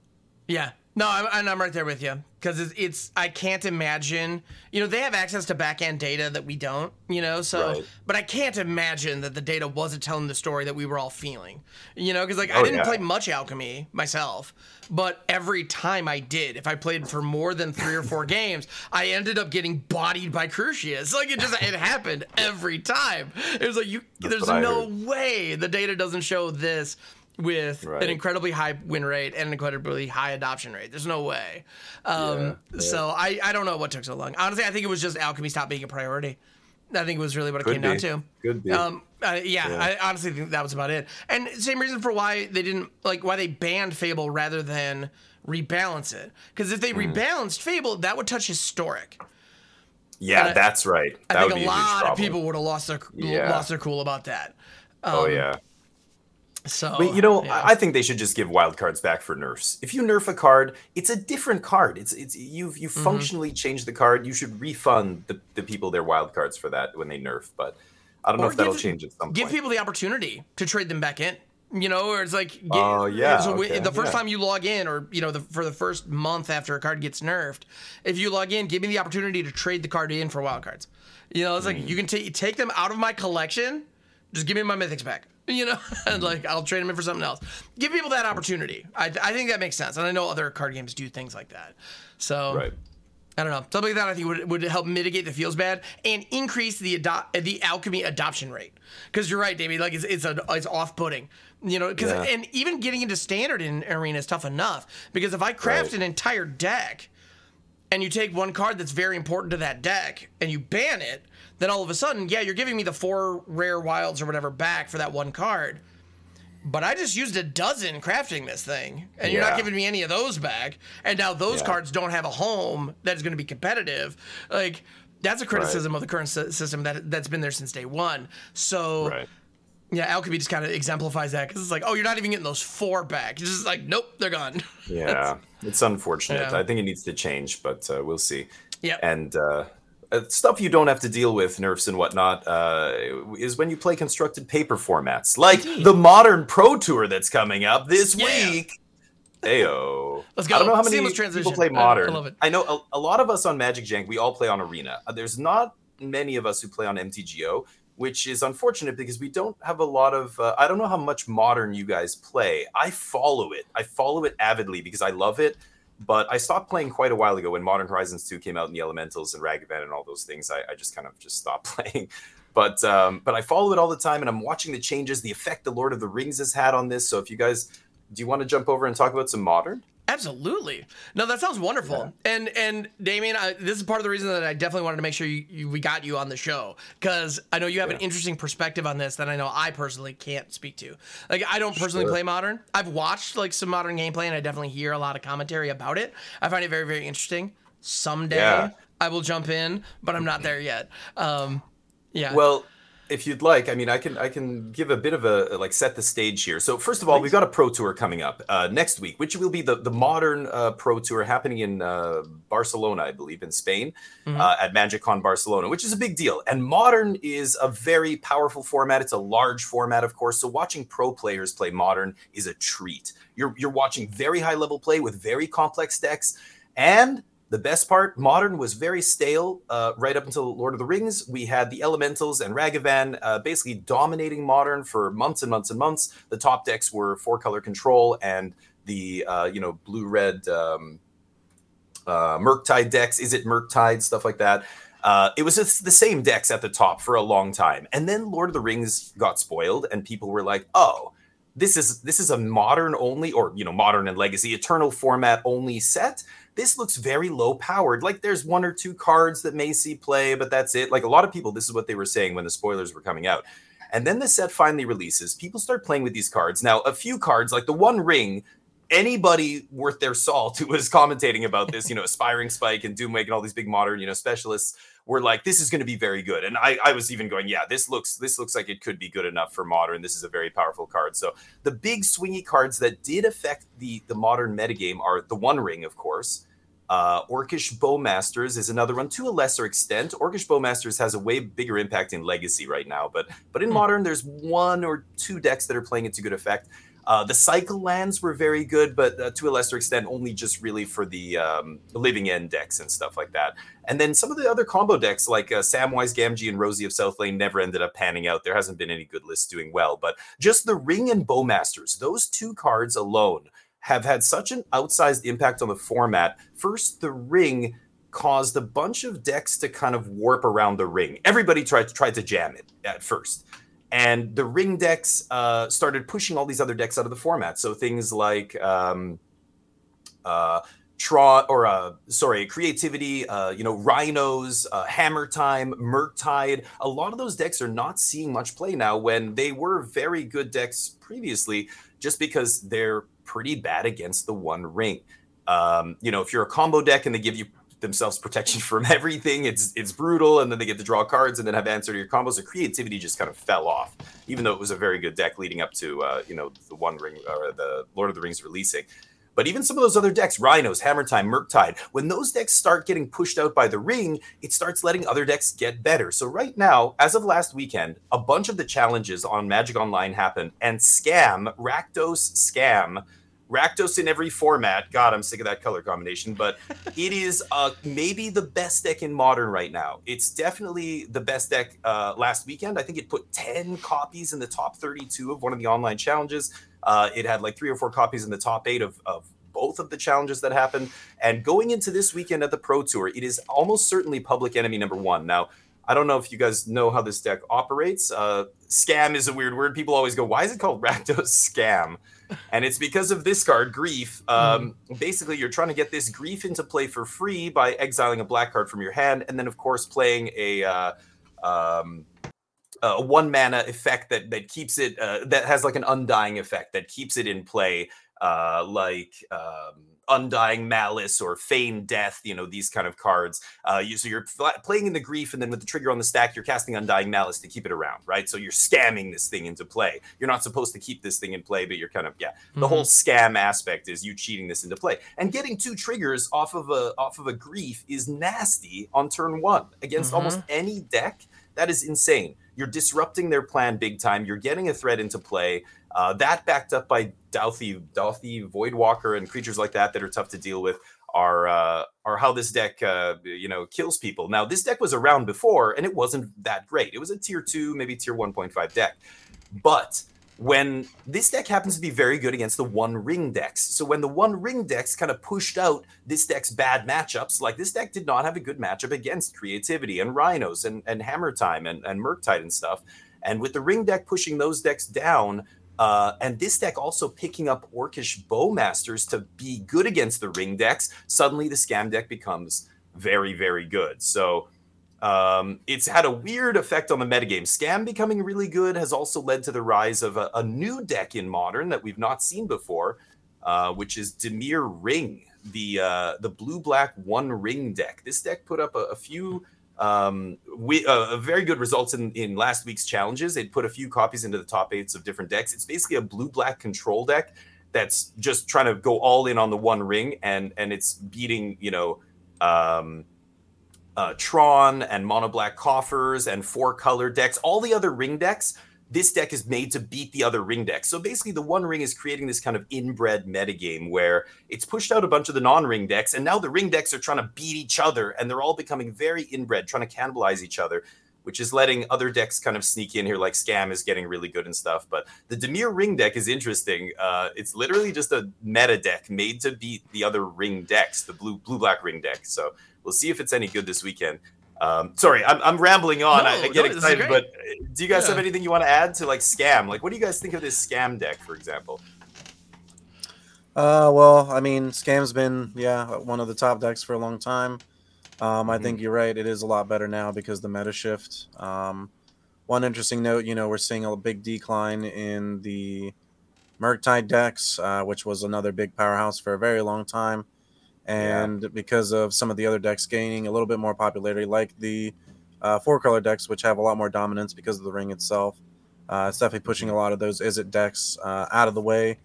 Yeah. No, I'm, and I'm right there with you because it's, it's, I can't imagine, you know, they have access to back end data that we don't, you know, so, Right. but I can't imagine that the data wasn't telling the story that we were all feeling, you know, because like I Oh, didn't yeah. play much alchemy myself, but every time I did, if I played for more than three or four games, I ended up getting bodied by Crucius. Like it just, it happened every time. It was like, you, there's no way the data doesn't show this with Right. an incredibly high win rate and an incredibly high adoption rate. There's no way. Um, Yeah, yeah. So I, I don't know what took so long. Honestly, I think it was just alchemy stopped being a priority. I think it was really what it Could came down to. Could be. Um, uh, yeah, Yeah. I honestly think that was about it. And same reason for why they didn't like why they banned Fable rather than rebalance it. Because if they Hmm. rebalanced Fable, that would touch historic. yeah I- that's right that I would think be a a lot of people would have lost their Yeah. lost their cool about that. oh Um, yeah So But you know, yeah. I think they should just give wild cards back for nerfs. If you nerf a card, it's a different card. It's it's you've you Mm-hmm. functionally changed the card. You should refund the, the people their wild cards for that when they nerf. But I don't know Or if that'll change at some give point. people the opportunity to trade them back in. You know, or it's like, get, Oh, yeah, So okay, the first yeah. time you log in, or you know, the, for the first month after a card gets nerfed, if you log in, give me the opportunity to trade the card in for wild cards. You know, it's Hmm. like you can take take them out of my collection, just give me my mythics back. You know, and like I'll trade them in for something else. Give people that opportunity. I, I think that makes sense, and I know other card games do things like that. So right. I don't know. Something like that I think would, would help mitigate the feels bad and increase the ado- the alchemy adoption rate. Because you're right, Davey. Like it's it's, a, it's off putting. You know, because Yeah. and even getting into standard in arena is tough enough. Because if I craft Right. an entire deck, and you take one card that's very important to that deck and you ban it, then all of a sudden, yeah, you're giving me the four rare wilds or whatever back for that one card. But I just used a dozen crafting this thing, and you're not giving me any of those back. And now those Yeah. cards don't have a home that is going to be competitive. Like that's a criticism of the current sy- system that that's been there since day one. So Right. yeah, alchemy just kind of exemplifies that because it's like, oh, you're not even getting those four back. It's just like, nope, they're gone. Yeah. it's unfortunate. Yeah. I think it needs to change, but uh, we'll see. Yeah, And uh, uh, stuff you don't have to deal with, nerfs and whatnot, uh, is when you play constructed paper formats, like Indeed. the modern Pro Tour that's coming up this Yeah. week. Ayo. Let's go. I don't know how many Seamless people transition. play I- I modern. it. I know a, a lot of us on Magic Jank, we all play on Arena. Uh, There's not many of us who play on MTGO, which is unfortunate because we don't have a lot of. Uh, I don't know how much modern you guys play. I follow it. I follow it avidly because I love it. But I stopped playing quite a while ago when Modern Horizons 2 came out and the Elementals and Ragavan and all those things. I, I just kind of just stopped playing. But um, but I follow it all the time and I'm watching the changes, the effect the Lord of the Rings has had on this. So if you guys do you want to jump over and talk about some modern? Absolutely. No, that sounds wonderful. And and Damien, I, this is part of the reason that I definitely wanted to make sure you, you we got you on the show because I know you have an interesting perspective on this that I know I personally can't speak to. Like I don't personally Sure. play modern. I've watched like some modern gameplay and I definitely hear a lot of commentary about it. I find it very very interesting. Someday Yeah. I will jump in, but I'm not there yet. Um, yeah. Well, if you'd like, I mean, I can I can give a bit of a like set the stage here. So first of all, we've got a pro tour coming up uh, next week, which will be the the modern uh, pro tour happening in uh, Barcelona, I believe, in Spain, mm-hmm. Uh, at MagicCon Barcelona, which is a big deal. And modern is a very powerful format. It's a large format, of course. So watching pro players play modern is a treat. You're you're watching very high level play with very complex decks, and the best part, modern was very stale uh, right up until Lord of the Rings. We had the Elementals and Ragavan uh, basically dominating modern for months and months and months. The top decks were four color control and the uh, you know blue red um, uh, Murktide decks. Is it Murktide stuff like that? Uh, it was the same decks at the top for a long time, and then Lord of the Rings got spoiled, and people were like, "Oh, this is this is a modern only, or you know, modern and legacy, eternal format only set." This looks very low powered. Like there's one or two cards that may see play, but that's it. Like a lot of people, this is what they were saying when the spoilers were coming out. And then the set finally releases. People start playing with these cards. Now, a few cards, like the One Ring, anybody worth their salt who was commentating about this, you know, aspiring spike and Doomwake and all these big modern, you know, specialists were like, this is going to be very good. And I, I was even going, yeah, this looks this looks like it could be good enough for modern. This is a very powerful card. So the big swingy cards that did affect the the modern metagame are the One Ring, of course. Uh, Orcish Bowmasters is another one to a lesser extent. Orcish Bowmasters has a way bigger impact in Legacy right now, but but in hmm. Modern, there's one or two decks that are playing it to good effect. Uh, the cycle lands were very good, but uh, to a lesser extent, only just really for the um, living end decks and stuff like that. And then some of the other combo decks, like uh, Samwise Gamgee and Rosie of South Lane, never ended up panning out. There hasn't been any good lists doing well, but just the Ring and Bowmasters, those two cards alone have had such an outsized impact on the format. First, the Ring caused a bunch of decks to kind of warp around the ring. Everybody tried tried to jam it at first and the ring decks uh, started pushing all these other decks out of the format. So things like um, uh, Tron or uh, sorry, creativity, uh, you know, rhinos, uh, hammer time, Murktide. A lot of those decks are not seeing much play now when they were very good decks previously, just because they're pretty bad against the one ring. Um, you know, if you're a combo deck and they give you themselves protection from everything. It's it's brutal, and then they get to draw cards and then have answer to your combos. The creativity just kind of fell off, even though it was a very good deck leading up to uh, you know the One Ring or the Lord of the Rings releasing. But even some of those other decks, Rhinos, Hammer Time, Murktide, when those decks start getting pushed out by the ring, it starts letting other decks get better. So right now, as of last weekend, a bunch of the challenges on Magic Online happened, and Scam, Rakdos Scam, Rakdos in every format. God, I'm sick of that color combination, but it is uh, maybe the best deck in modern right now. It's definitely the best deck uh, last weekend. I think it put 10 copies in the top 32 of one of the online challenges. Uh, it had like three or four copies in the top eight of, of both of the challenges that happened. And going into this weekend at the Pro Tour, it is almost certainly public enemy number one. Now, I don't know if you guys know how this deck operates. Uh, scam is a weird word. People always go, why is it called Rakdos Scam? And it's because of this card, Grief. Um, mm. Basically, you're trying to get this Grief into play for free by exiling a black card from your hand, and then, of course, playing a uh, um, a one mana effect that that keeps it uh, that has like an undying effect that keeps it in play, uh, like. Um, undying malice or feign death you know these kind of cards uh, you, so you're playing in the grief and then with the trigger on the stack you're casting undying malice to keep it around right? So you're scamming this thing into play. You're not supposed to keep this thing in play but you're kind of yeah. The mm-hmm. whole scam aspect is you cheating this into play. And getting two triggers off of a off of a grief is nasty on turn one against mm-hmm. almost any deck. That is insane. You're disrupting their plan big time. You're getting a threat into play uh, that backed up by Dauthi, Dauthi, Voidwalker, and creatures like that that are tough to deal with are uh, are how this deck uh, you know kills people. Now this deck was around before, and it wasn't that great. It was a tier two, maybe tier one point five deck, but when this deck happens to be very good against the one ring decks. So when the one ring decks kind of pushed out this deck's bad matchups, like this deck did not have a good matchup against creativity and rhinos and, and hammer time and, and Murktide and stuff. And with the ring deck pushing those decks down, uh, and this deck also picking up Orcish Bowmasters to be good against the ring decks. Suddenly, the scam deck becomes very, very good. So um, it's had a weird effect on the metagame. Scam becoming really good has also led to the rise of a, a new deck in Modern that we've not seen before, uh, which is Dimir Ring, the uh, the blue black one ring deck. This deck put up a, a few um, we uh, very good results in, in last week's challenges. It put a few copies into the top eights of different decks. It's basically a blue black control deck that's just trying to go all in on the one ring, and and it's beating you know um, uh, Tron and mono black coffers and four color decks. All the other ring decks this deck is made to beat the other ring decks. So basically, the One Ring is creating this kind of inbred metagame where it's pushed out a bunch of the non ring decks, and now the ring decks are trying to beat each other, and they're all becoming very inbred, trying to cannibalize each other, which is letting other decks kind of sneak in here, like Scam is getting really good and stuff. But the Dimir ring deck is interesting. Uh, it's literally just a meta deck made to beat the other ring decks, the blue blue black ring deck. So we'll see if it's any good this weekend. Um, sorry, I'm, I'm rambling on. No, I, I get no, excited, but do you guys Yeah. have anything you want to add to like scam? Like, what do you guys think of this scam deck, for example? Uh, well, I mean, Scam's been yeah one of the top decks for a long time. Um, I think you're right. It is a lot better now because the meta shift. Um, one interesting note, you know, we're seeing a big decline in the Murktide decks, uh, which was another big powerhouse for a very long time, and because of some of the other decks gaining a little bit more popularity, like the uh, four color decks, which have a lot more dominance because of the ring itself. Uh, it's definitely pushing a lot of those Izzet decks uh, out of the way.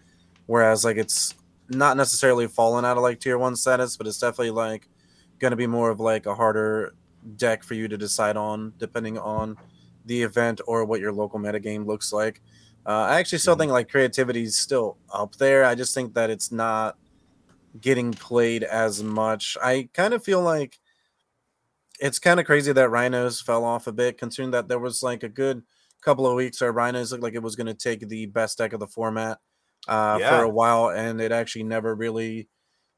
Whereas, like, it's not necessarily fallen out of like tier one status, but it's definitely like going to be more of like a harder deck for you to decide on, depending on the event or what your local metagame looks like. Uh, I actually still think like creativity is still up there. I just think that it's not getting played as much. I kind of feel like it's kind of crazy that Rhinos fell off a bit, considering that there was like a good couple of weeks where Rhinos looked like it was going to take the best deck of the format uh, Yeah. for a while, and it actually never really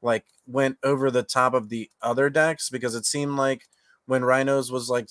like went over the top of the other decks because it seemed like when Rhinos was like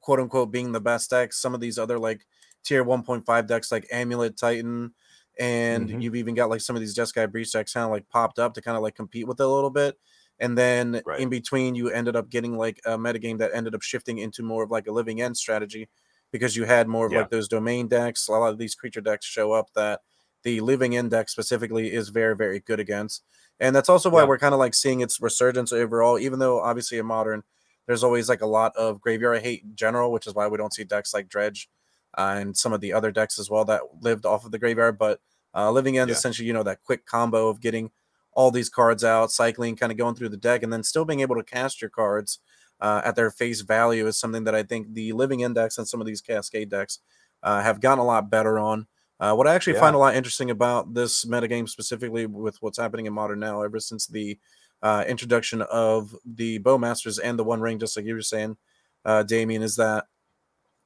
quote unquote being the best deck, some of these other like tier 1.5 decks like Amulet Titan and Mhm. you've even got like some of these Jeskai Breach decks kind of like popped up to kind of like compete with it a little bit. And then Right. in between, you ended up getting like a metagame that ended up shifting into more of like a living end strategy because you had more of Yeah. like those domain decks. A lot of these creature decks show up that the living end deck specifically is very, very good against. And that's also why Yeah. we're kind of like seeing its resurgence overall, even though obviously in modern, there's always like a lot of graveyard hate in general, which is why we don't see decks like Dredge uh, and some of the other decks as well that lived off of the graveyard. But uh, living end Yeah. essentially, you know, that quick combo of getting all these cards out, cycling, kind of going through the deck, and then still being able to cast your cards uh, at their face value is something that I think the living index and some of these cascade decks uh, have gotten a lot better on. Uh, what I actually find a lot interesting about this metagame, specifically with what's happening in modern now, ever since the uh, introduction of the Bowmasters and the One Ring, just like you were saying, uh, Damien, is that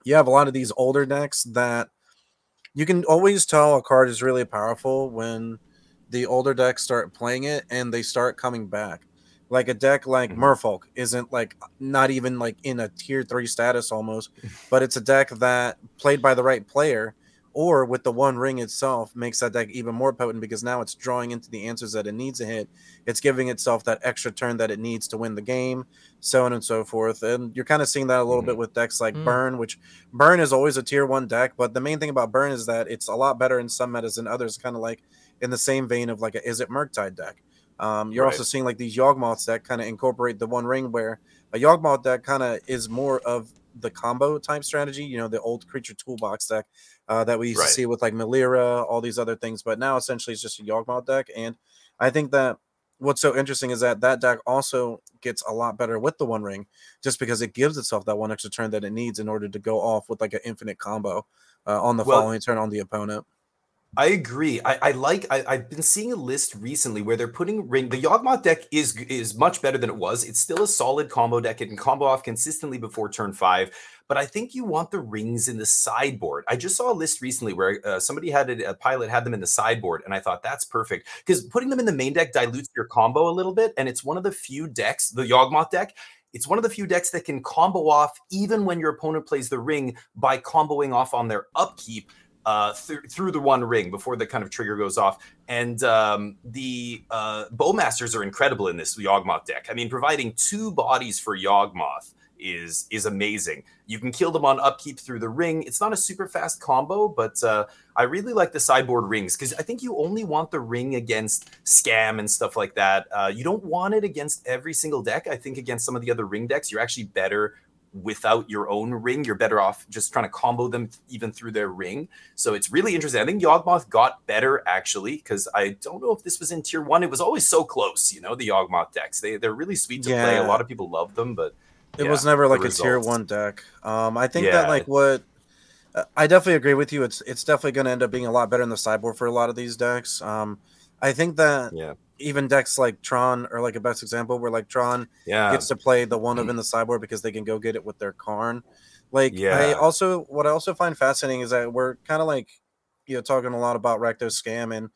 you have a lot of these older decks that you can always tell a card is really powerful when the older decks start playing it and they start coming back. Like a deck like Mhm. Merfolk isn't like not even like in a tier three status almost, but it's a deck that played by the right player or with the one ring itself makes that deck even more potent because now it's drawing into the answers that it needs to hit. It's giving itself that extra turn that it needs to win the game, so on and so forth. And you're kind of seeing that a little Mhm. bit with decks like Mm. Burn, which Burn is always a tier one deck, but the main thing about Burn is that it's a lot better in some metas than others, kind of like in the same vein of like a Izzet Murktide deck. Um, you're also seeing like these Yawgmoths that kind of incorporate the one ring where a Yawgmoth deck kind of is more of the combo type strategy, you know, the old creature toolbox deck uh, that we used Right. to see with like Melira, all these other things. But now essentially it's just a Yawgmoth deck. And I think that what's so interesting is that that deck also gets a lot better with the one ring just because it gives itself that one extra turn that it needs in order to go off with like an infinite combo uh, on the Well- following turn on the opponent. I agree. I, I like. I, I've been seeing a list recently where they're putting ring. The Yawgmoth deck is is much better than it was. It's still a solid combo deck. It can combo off consistently before turn five. But I think you want the rings in the sideboard. I just saw a list recently where uh, somebody had it, a pilot had them in the sideboard, and I thought that's perfect because putting them in the main deck dilutes your combo a little bit, and it's one of the few decks, the Yawgmoth deck. It's one of the few decks that can combo off even when your opponent plays the ring by comboing off on their upkeep uh, through the one ring before the kind of trigger goes off. And um, the uh, Bowmasters are incredible in this Yawgmoth deck. I mean, providing two bodies for Yawgmoth is is amazing. You can kill them on upkeep through the ring. It's not a super fast combo, but uh, I really like the sideboard rings because I think you only want the ring against scam and stuff like that. Uh, you don't want it against every single deck. I think against some of the other ring decks, you're actually better without your own ring. You're better off just trying to combo them even through their ring. So it's really interesting. I think Yawgmoth got better actually because I don't know if this was in tier one. It was always so close, you know, the Yawgmoth decks. They they're really sweet to play. A lot of people love them, but It yeah, was never like a tier one deck. Um, I think Yeah. that like what uh, I definitely agree with you. It's it's definitely going to end up being a lot better in the sideboard for a lot of these decks. Um, I think that Yeah. Even decks like Tron are like a best example where like Tron Yeah. gets to play the one of in the sideboard because they can go get it with their Karn. Like I Yeah. also what I also find fascinating is that we're kind of like you know talking a lot about Rakdos scam and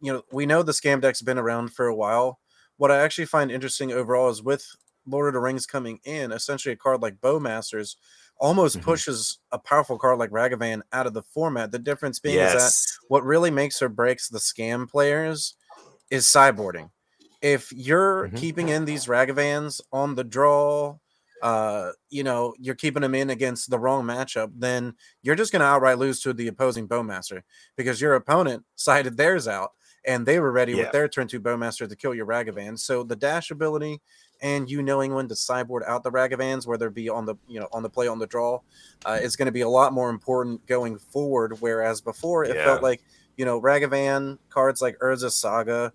you know we know the scam deck's been around for a while. What I actually find interesting overall is with Lord of the Rings coming in, essentially a card like Bowmasters almost Mhm. pushes a powerful card like Ragavan out of the format. The difference being is that what really makes or breaks the scam players is sideboarding. If you're Mhm. keeping in these Ragavans on the draw, uh, you know, you're keeping them in against the wrong matchup, then you're just going to outright lose to the opposing Bowmaster because your opponent sided theirs out and they were ready Yeah. with their turn two Bowmaster to kill your Ragavan. So the dash ability and you knowing when to sideboard out the Ragavans, whether it be on the you know on the play on the draw, uh, is going to be a lot more important going forward. Whereas before it Yeah. felt like you know Ragavan cards like Urza Saga,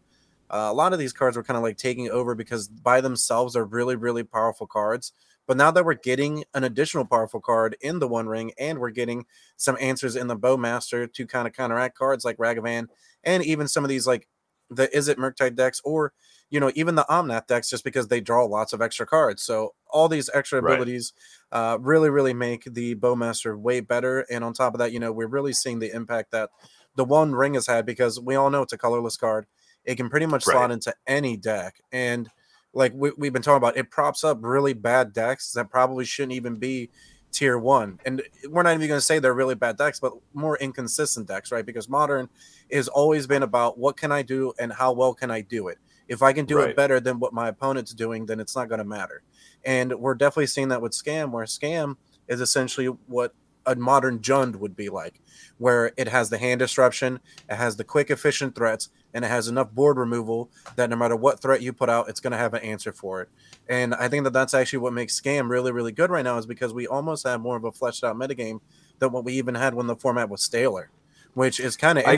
uh, a lot of these cards were kind of like taking over because by themselves are really really powerful cards. But now that we're getting an additional powerful card in the One Ring, and we're getting some answers in the Bowmaster to kind of counteract cards like Ragavan, and even some of these like the Izzet Murktide decks, or you know even the Omnath decks, just because they draw lots of extra cards. So all these extra Right. abilities uh, really really make the Bowmaster way better. And on top of that, you know we're really seeing the impact that the One Ring has had because we all know it's a colorless card. It can pretty much slot Right. into any deck, and like we, we've been talking about, it props up really bad decks that probably shouldn't even be tier one. And we're not even going to say they're really bad decks, but more inconsistent decks, right? Because modern has always been about what can I do and how well can I do it. If I can do Right. it better than what my opponent's doing, then it's not going to matter. And we're definitely seeing that with Scam, where Scam is essentially what a modern Jund would be like, where it has the hand disruption, it has the quick, efficient threats, and it has enough board removal that no matter what threat you put out, it's going to have an answer for it. And I think that that's actually what makes Scam really, really good right now, is because we almost have more of a fleshed out metagame than what we even had when the format was staler, which is kind of I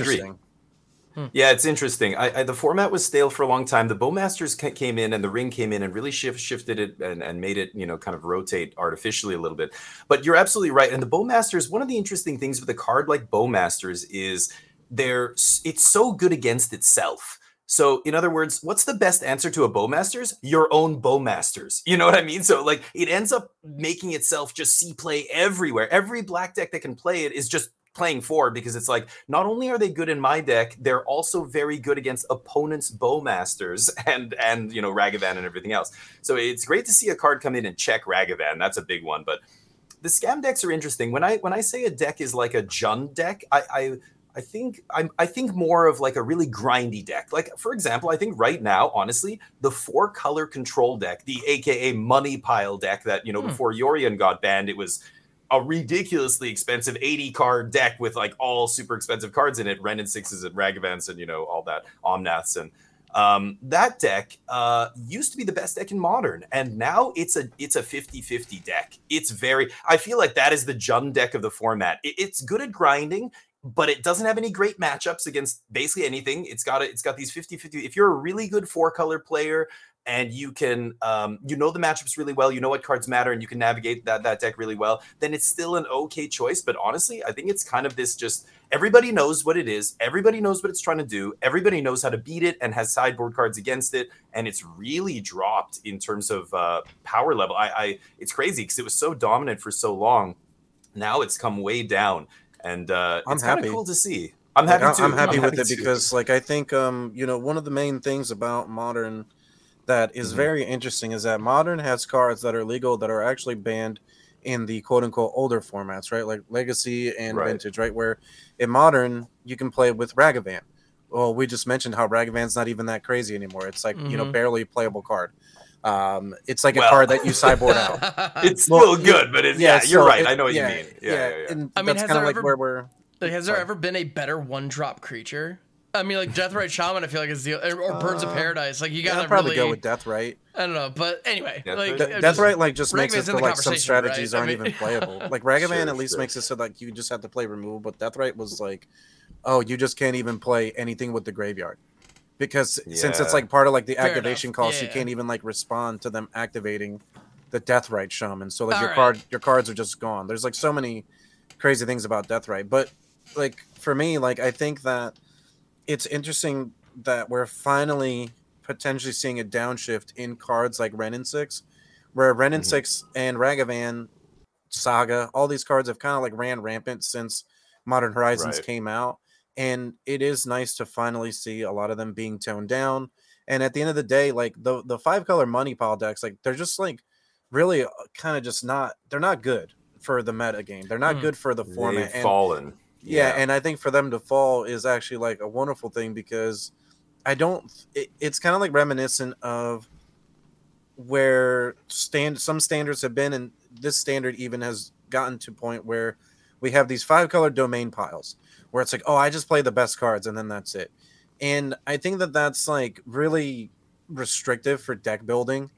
interesting. Yeah, it's interesting. I, I the format was stale for a long time. The Bowmasters ca- came in and the ring came in and really shift, shifted it and, and made it, you know, kind of rotate artificially a little bit. But you're absolutely right. And the Bowmasters, one of the interesting things with a card like Bowmasters is they're it's so good against itself. So, in other words, what's the best answer to a Bowmasters? Your own Bowmasters. You know what I mean? So, like, it ends up making itself just see play everywhere. Every black deck that can play it is just playing for because it's like not only are they good in my deck, they're also very good against opponents' bowmasters and and you know Ragavan and everything else. So it's great to see a card come in and check Ragavan. That's a big one. But the scam decks are interesting. When I when I say a deck is like a Jund deck, I I I think I'm I think more of like a really grindy deck. Like for example, I think right now, honestly, the four color control deck, the AKA money pile deck that you know Hmm. before Yorion got banned, it was a ridiculously expensive 80 card deck with like all super expensive cards in it, Wrenn and Sixes and Ragavans and you know all that Omnaths and um, that deck uh, used to be the best deck in modern and now it's a it's a 50-50 deck. It's very I feel like that is the Jund deck of the format. It- it's good at grinding but it doesn't have any great matchups against basically anything. It's got a, it's got these 50-50. If you're a really good four color player and you can um, you know the matchups really well, you know what cards matter, and you can navigate that that deck really well, then it's still an okay choice. But honestly, I think it's kind of this just everybody knows what it is, everybody knows what it's trying to do, everybody knows how to beat it, and has sideboard cards against it, and it's really dropped in terms of uh, power level. I, I it's crazy because it was so dominant for so long. Now it's come way down, and uh, I'm it's kind of cool to see. I'm Like, happy I- too. I'm happy with it too. because, like, I think, um, you know, one of the main things about modern that is Mhm. very interesting is that modern has cards that are legal that are actually banned in the quote unquote older formats, right? Like legacy and Right. vintage, right? Where in modern you can play with Ragavan. Well, we just mentioned how Ragavan's not even that crazy anymore. It's like you know Mhm. barely playable card. Um, it's like a card that you cyborg out. it's Well, still good, but it's, yeah, you're so right. it- I know what yeah, you mean. Yeah, yeah, yeah. And I mean, that's has kind of there like ever- where we're Like, has there Sorry. ever been a better one drop creature I mean, like Deathrite Shaman, I feel like is the or Birds of Uh, Paradise. Like you gotta I'd probably really. go with Deathrite. I don't know, but anyway, Death like Right? Death just- Right like just makes Ragavan's it so like some conversation, right? strategies aren't mean- even playable. Like Ragavan Sure, at least sure. makes it so like you just have to play removal, but Deathrite was like, oh, you just can't even play anything with the graveyard. Because since it's like part of like the Fair activation enough. cost, you Yeah. can't even like respond to them activating the Deathrite Shaman. So like your Alright. card your cards are just gone. There's like so many crazy things about Deathrite. But like for me, like I think that it's interesting that we're finally potentially seeing a downshift in cards like Wrenn and Six, where Wrenn and Mhm. Six and Ragavan Saga, all these cards have kind of like ran rampant since Modern Horizons Right. came out. And it is nice to finally see a lot of them being toned down. And at the end of the day, like the the five color money pile decks, like they're just like really kind of just not they're not good for the meta game. They're not Hmm. good for the format. They've and- fallen. Yeah. and i think for them to fall is actually like a wonderful thing because i don't it, it's kind of like reminiscent of where stand some standards have been and this standard even has gotten to point where we have these five color domain piles where it's like oh i just play the best cards and then that's it and i think that that's like really restrictive for deck building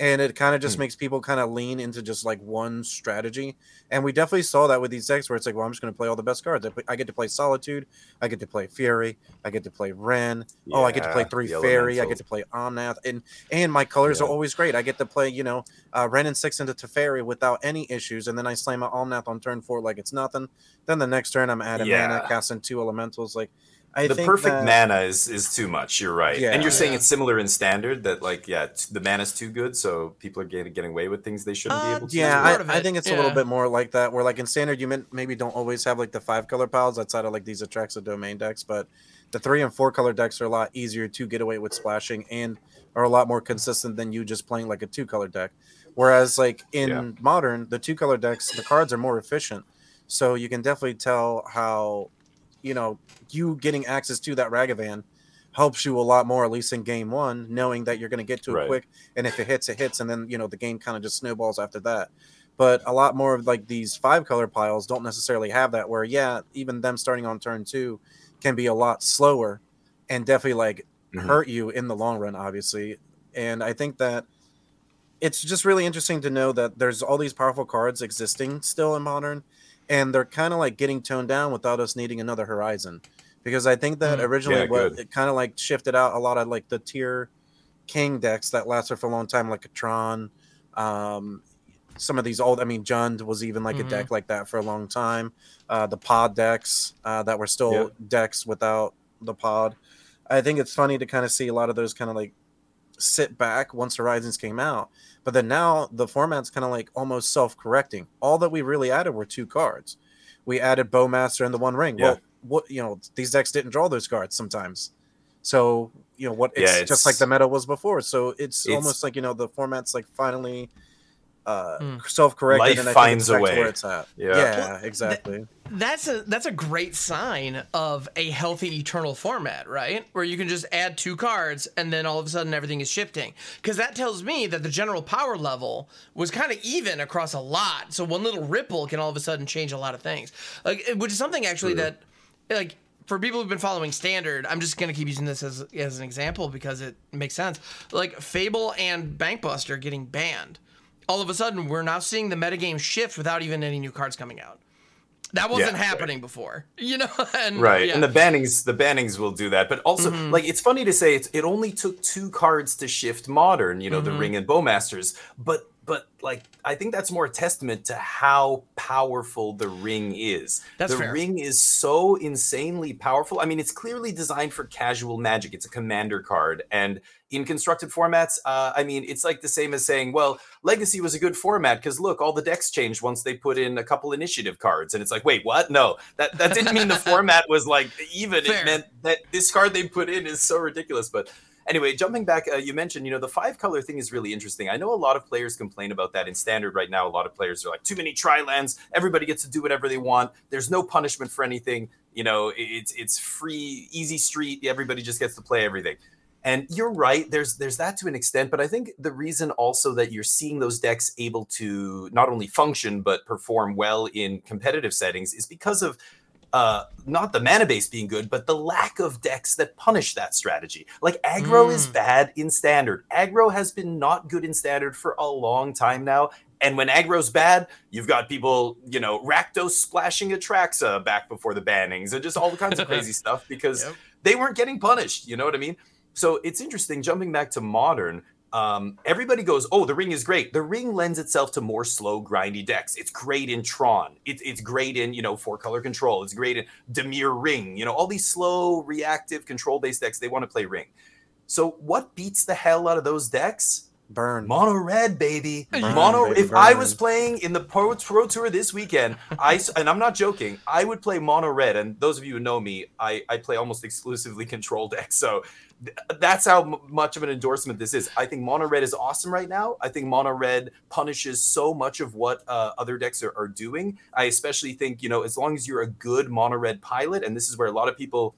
and it kind of just Hmm. makes people kind of lean into just like one strategy and we definitely saw that with these decks where it's like, well, I'm just going to play all the best cards. I, I get to play Solitude. I get to play Fury. I get to play Wrenn. oh, I get to play three Fairy. I get to play Omnath. And and my colors are always great. I get to play, you know, uh, Wrenn and six into Teferi without any issues. And then I slam my Omnath on turn four like it's nothing. Then the next turn I'm adding mana, casting two elementals. Like, I the think perfect that- mana is is too much. You're right, Yeah. and you're saying Yeah. it's similar in standard that like yeah, t- the mana's too good, so people are getting getting away with things they shouldn't be Uh, able to. Yeah, I, I think it's a little bit more like that. Where like in standard, you maybe don't always have like the five color piles outside of like these Atraxa domain decks, but the three and four color decks are a lot easier to get away with splashing and are a lot more consistent than you just playing like a two color deck. Whereas like in Yeah. modern, the two color decks, the cards are more efficient, so you can definitely tell how you know you getting access to that Ragavan helps you a lot more, at least in game one, knowing that you're going to get to it Right. quick, and if it hits, it hits, and then you know the game kind of just snowballs after that. But a lot more of like these five color piles don't necessarily have that. Where yeah, even them starting on turn two can be a lot slower, and definitely like Mhm. hurt you in the long run, obviously. And I think that it's just really interesting to know that there's all these powerful cards existing still in modern, and they're kind of like getting toned down without us needing another horizon. Because I think that Mm. originally Yeah, what it kind of like shifted out a lot of like the tier king decks that lasted for a long time, like a Tron. Um, some of these old, I mean, Jund was even like Mhm. a deck like that for a long time. Uh, the pod decks uh, that were still Yep. decks without the pod. I think it's funny to kind of see a lot of those kind of like sit back once Horizons came out. But then now the format's kind of like almost self correcting. All that we really added were two cards. We added Bowmaster and the One Ring. Yeah. Well, what you know, these decks didn't draw those cards sometimes. So you know what? It's, Yeah, just like the meta was before. So it's, It's- almost like you know the format's like finally uh, Hmm. self corrected, Life and I finds think a it's back to way. where it's at. Yeah. Yeah, Well, exactly. That's a that's a great sign of a healthy eternal format, right? Where you can just add two cards and then all of a sudden everything is shifting. Because that tells me that the general power level was kind of even across a lot. So one little ripple can all of a sudden change a lot of things. Like which is something actually True. that like for people who've been following standard, I'm just gonna keep using this as as an example because it makes sense. Like Fable and Bankbuster getting banned. All of a sudden, we're now seeing the metagame shift without even any new cards coming out. That wasn't Yeah, right. happening before, you know. And, right yeah. and the bannings the bannings will do that but also Mhm. like it's funny to say it's, it only took two cards to shift modern you know the Mhm. ring and bowmasters but but like i think that's more a testament to how powerful the ring is. That's the fair. ring is so insanely powerful. I mean it's clearly designed for casual magic. It's a commander card and in constructed formats uh, i mean it's like the same as saying well legacy was a good format because look all the decks changed once they put in a couple initiative cards and it's like wait what? No. That that didn't mean the format was like even. Fair. it meant that this card they put in is so ridiculous but anyway jumping back uh, you mentioned you know the five color thing is really interesting. I know a lot of players complain about that in standard right now. A lot of players are like too many tri lands everybody gets to do whatever they want. There's no punishment for anything. You know it's it's free easy street. Everybody just gets to play everything. And you're right there's there's that to an extent but i think the reason also that you're seeing those decks able to not only function but perform well in competitive settings is because of uh, not the mana base being good, but the lack of decks that punish that strategy. Like aggro mm. is bad in standard. Aggro has been not good in standard for a long time now. And when aggro's bad, you've got people, you know, Rakdos splashing Atraxa back before the bannings and just all the kinds of crazy stuff because yep. they weren't getting punished. You know what I mean? So it's interesting jumping back to modern um, everybody goes, "Oh, the ring is great." The ring lends itself to more slow, grindy decks. It's great in Tron. It, it's great in you know four color control. It's great in Dimir Ring. You know all these slow, reactive, control based decks. They want to play ring. So what beats the hell out of those decks? Burn mono red, baby. Burn, mono. Baby, if burn. I was playing in the Pro, Pro Tour this weekend, I and I'm not joking, I would play mono red. And those of you who know me, I I play almost exclusively control decks. So that's how much of an endorsement this is. I think mono red is awesome right now. I think mono red punishes so much of what uh, other decks are, are doing. I especially think you know as long as you're a good mono red pilot, and this is where a lot of people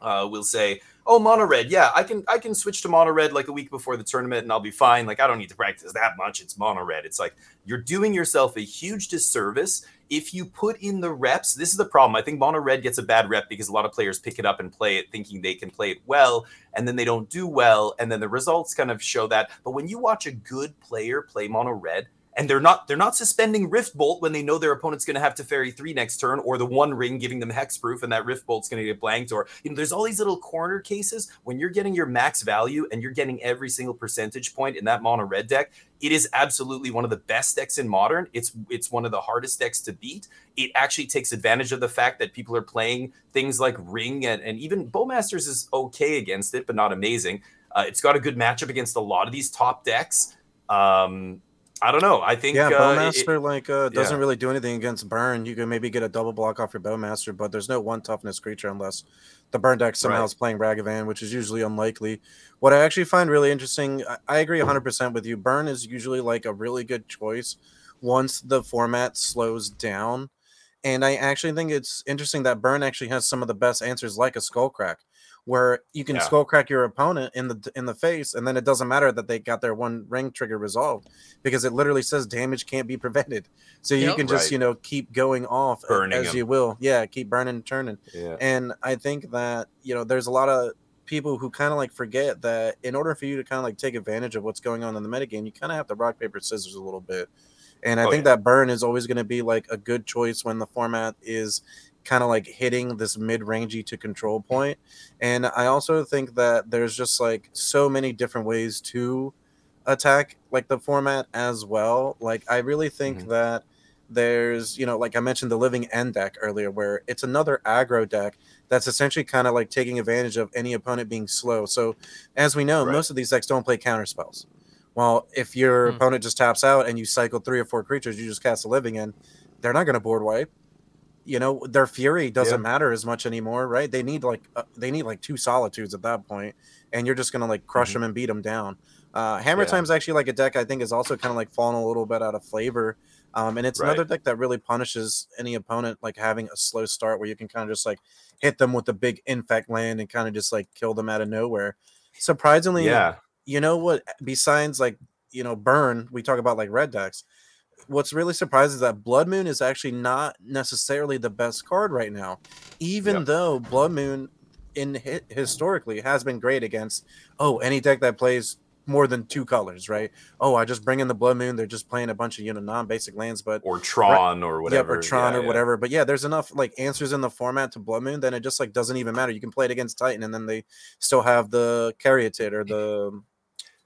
uh, will say, "Oh, mono red, yeah, I can I can switch to mono red like a week before the tournament and I'll be fine. Like I don't need to practice that much. It's mono red." It's like you're doing yourself a huge disservice if you put in the reps, this is the problem. I think Mono Red gets a bad rep because a lot of players pick it up and play it thinking they can play it well, and then they don't do well, and then the results kind of show that. But when you watch a good player play Mono Red, and they're not they're not suspending rift bolt when they know their opponent's going to have to ferry three next turn or the one ring giving them hexproof and that rift bolt's going to get blanked or you know there's all these little corner cases. When you're getting your max value and you're getting every single percentage point in that mono red deck it is absolutely one of the best decks in modern. It's it's one of the hardest decks to beat. It actually takes advantage of the fact that people are playing things like ring and, and even bowmasters is okay against it but not amazing. Uh, it's got a good matchup against a lot of these top decks. Um, I don't know. I think yeah, uh, Bowmaster it, like uh, doesn't yeah. really do anything against burn. You can maybe get a double block off your Bowmaster, but there's no one toughness creature unless the burn deck somehow right. is playing Ragavan, which is usually unlikely. What I actually find really interesting, I, I agree 100% with you. Burn is usually like a really good choice once the format slows down. And I actually think it's interesting that Burn actually has some of the best answers, like a Skullcrack where you can yeah. skull crack your opponent in the in the face, and then it doesn't matter that they got their one ring trigger resolved because it literally says damage can't be prevented. So you yep, can just right. you know keep going off Burning as them. you will. Yeah, keep burning and turning. Yeah. And I think that you know there's a lot of people who kind of like forget that in order for you to kind of like take advantage of what's going on in the metagame, you kind of have to rock paper scissors a little bit. And I oh, think yeah. that burn is always going to be like a good choice when the format is kind of like hitting this mid-rangey to control point. And I also think that there's just like so many different ways to attack like the format as well. Like I really think mm-hmm. that there's you know like I mentioned the living end deck earlier where it's another aggro deck that's essentially kind of like taking advantage of any opponent being slow. So as we know, right. most of these decks don't play counter spells. Well, if your mm. opponent just taps out and you cycle three or four creatures, you just cast a living end, they're not going to board wipe you know their fury doesn't yeah. matter as much anymore right they need like uh, they need like two solitudes at that point and you're just gonna like crush mm-hmm. them and beat them down uh, hammer yeah. time's actually like a deck i think is also kind of like fallen a little bit out of flavor um, and it's right. another deck that really punishes any opponent like having a slow start where you can kind of just like hit them with the big infect land and kind of just like kill them out of nowhere surprisingly yeah you know what besides like you know burn we talk about like red decks what's really surprising is that Blood Moon is actually not necessarily the best card right now, even yep. though Blood Moon in historically has been great against oh any deck that plays more than two colors, right? Oh, I just bring in the Blood Moon. They're just playing a bunch of you know non-basic lands, but or Tron right, or whatever, yeah, or Tron yeah, or yeah. whatever. But yeah, there's enough like answers in the format to Blood Moon. Then it just like doesn't even matter. You can play it against Titan, and then they still have the Caryatid or the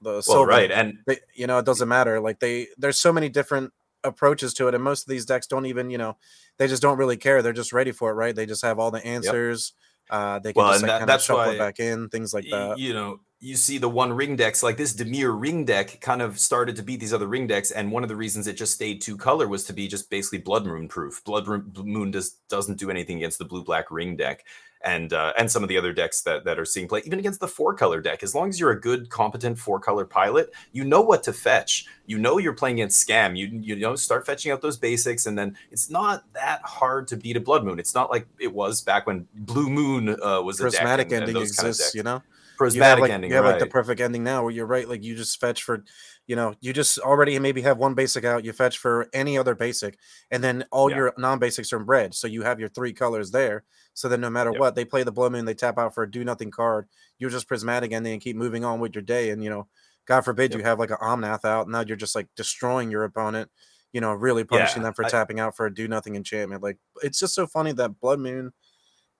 the well, silver. right, and they, you know it doesn't matter. Like they there's so many different approaches to it, and most of these decks don't even, you know, they just don't really care. They're just ready for it, right? They just have all the answers. Yep. Uh, they can well, just like, that, kind of shuffle why, back in, things like that. You know, you see the one ring decks like this Dimir ring deck kind of started to beat these other ring decks, and one of the reasons it just stayed two color was to be just basically Blood Moon proof. Blood Moon does doesn't do anything against the blue black ring deck and uh, and some of the other decks that that are seeing play, even against the four color deck. As long as you're a good, competent four color pilot, you know what to fetch. You know you're playing against scam. You you know start fetching out those basics, and then it's not that hard to beat a blood moon. It's not like it was back when Blue Moon uh, was prismatic a deck and, ending and exists. Kind of you know, prismatic like, ending. You have right. like the perfect ending now, where you're right. Like you just fetch for You know, you just already maybe have one basic out, you fetch for any other basic, and then all Yeah. your non basics are in red. So you have your three colors there. So then no matter Yep. what, they play the blow moon, they tap out for a do nothing card. You're just prismatic and then keep moving on with your day. And you know, God forbid Yep. you have like an Omnath out. Now you're just like destroying your opponent, you know, really punishing Yeah, them for I- tapping out for a do nothing enchantment. Like it's just so funny that Blood Moon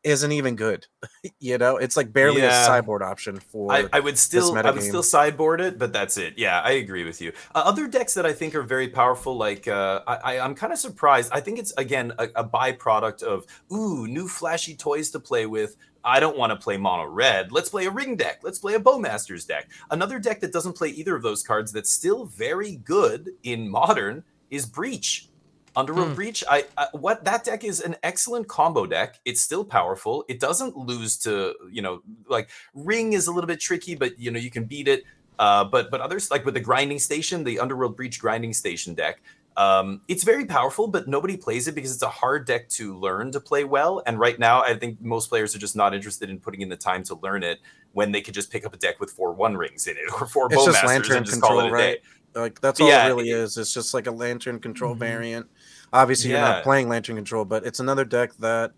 isn't even good. you know, it's like barely Yeah. a sideboard option for I, I would still I would still sideboard it, but that's it. Yeah, I agree with you. Uh, other decks that I think are very powerful, like uh, I, I'm kind of surprised. I think it's again a, a byproduct of ooh new flashy toys to play with. I don't want to play mono red. Let's play a ring deck. Let's play a Bowmasters deck. Another deck that doesn't play either of those cards that's still very good in modern is Breach. Underworld Hmm. Breach, I, I what that deck is an excellent combo deck. It's still powerful. It doesn't lose to you know like Ring is a little bit tricky, but you know you can beat it. Uh, but but others like with the Grinding Station, the Underworld Breach Grinding Station deck, um, it's very powerful, but nobody plays it because it's a hard deck to learn to play well. And right now, I think most players are just not interested in putting in the time to learn it when they could just pick up a deck with four One Rings in it or four It's just Lantern and just call control, it a right? day. like that's all Yeah, it really it- is. It's just like a lantern control Mhm. variant. Obviously, you're not playing lantern control, but it's another deck that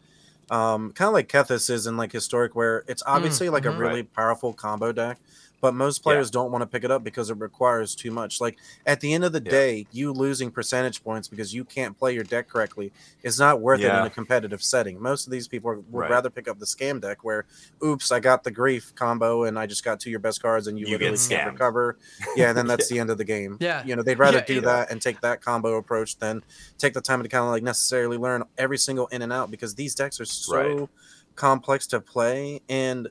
um kind of like Kethis is in like historic where it's obviously like mhm. a really powerful combo deck. But most Yeah. players don't want to pick it up because it requires too much. Like at the end of the Yeah. day, you losing percentage points because you can't play your deck correctly is not worth it in a competitive setting. Most of these people would Right. rather pick up the scam deck where, oops, I got the grief combo and I just got two of your best cards and you, You get literally can't recover. Yeah, and then that's the end of the game. Yeah. You know, they'd rather Yeah, do you that and take that combo approach than take the time to kind of like necessarily learn every single in and out because these decks are so Right. complex to play. And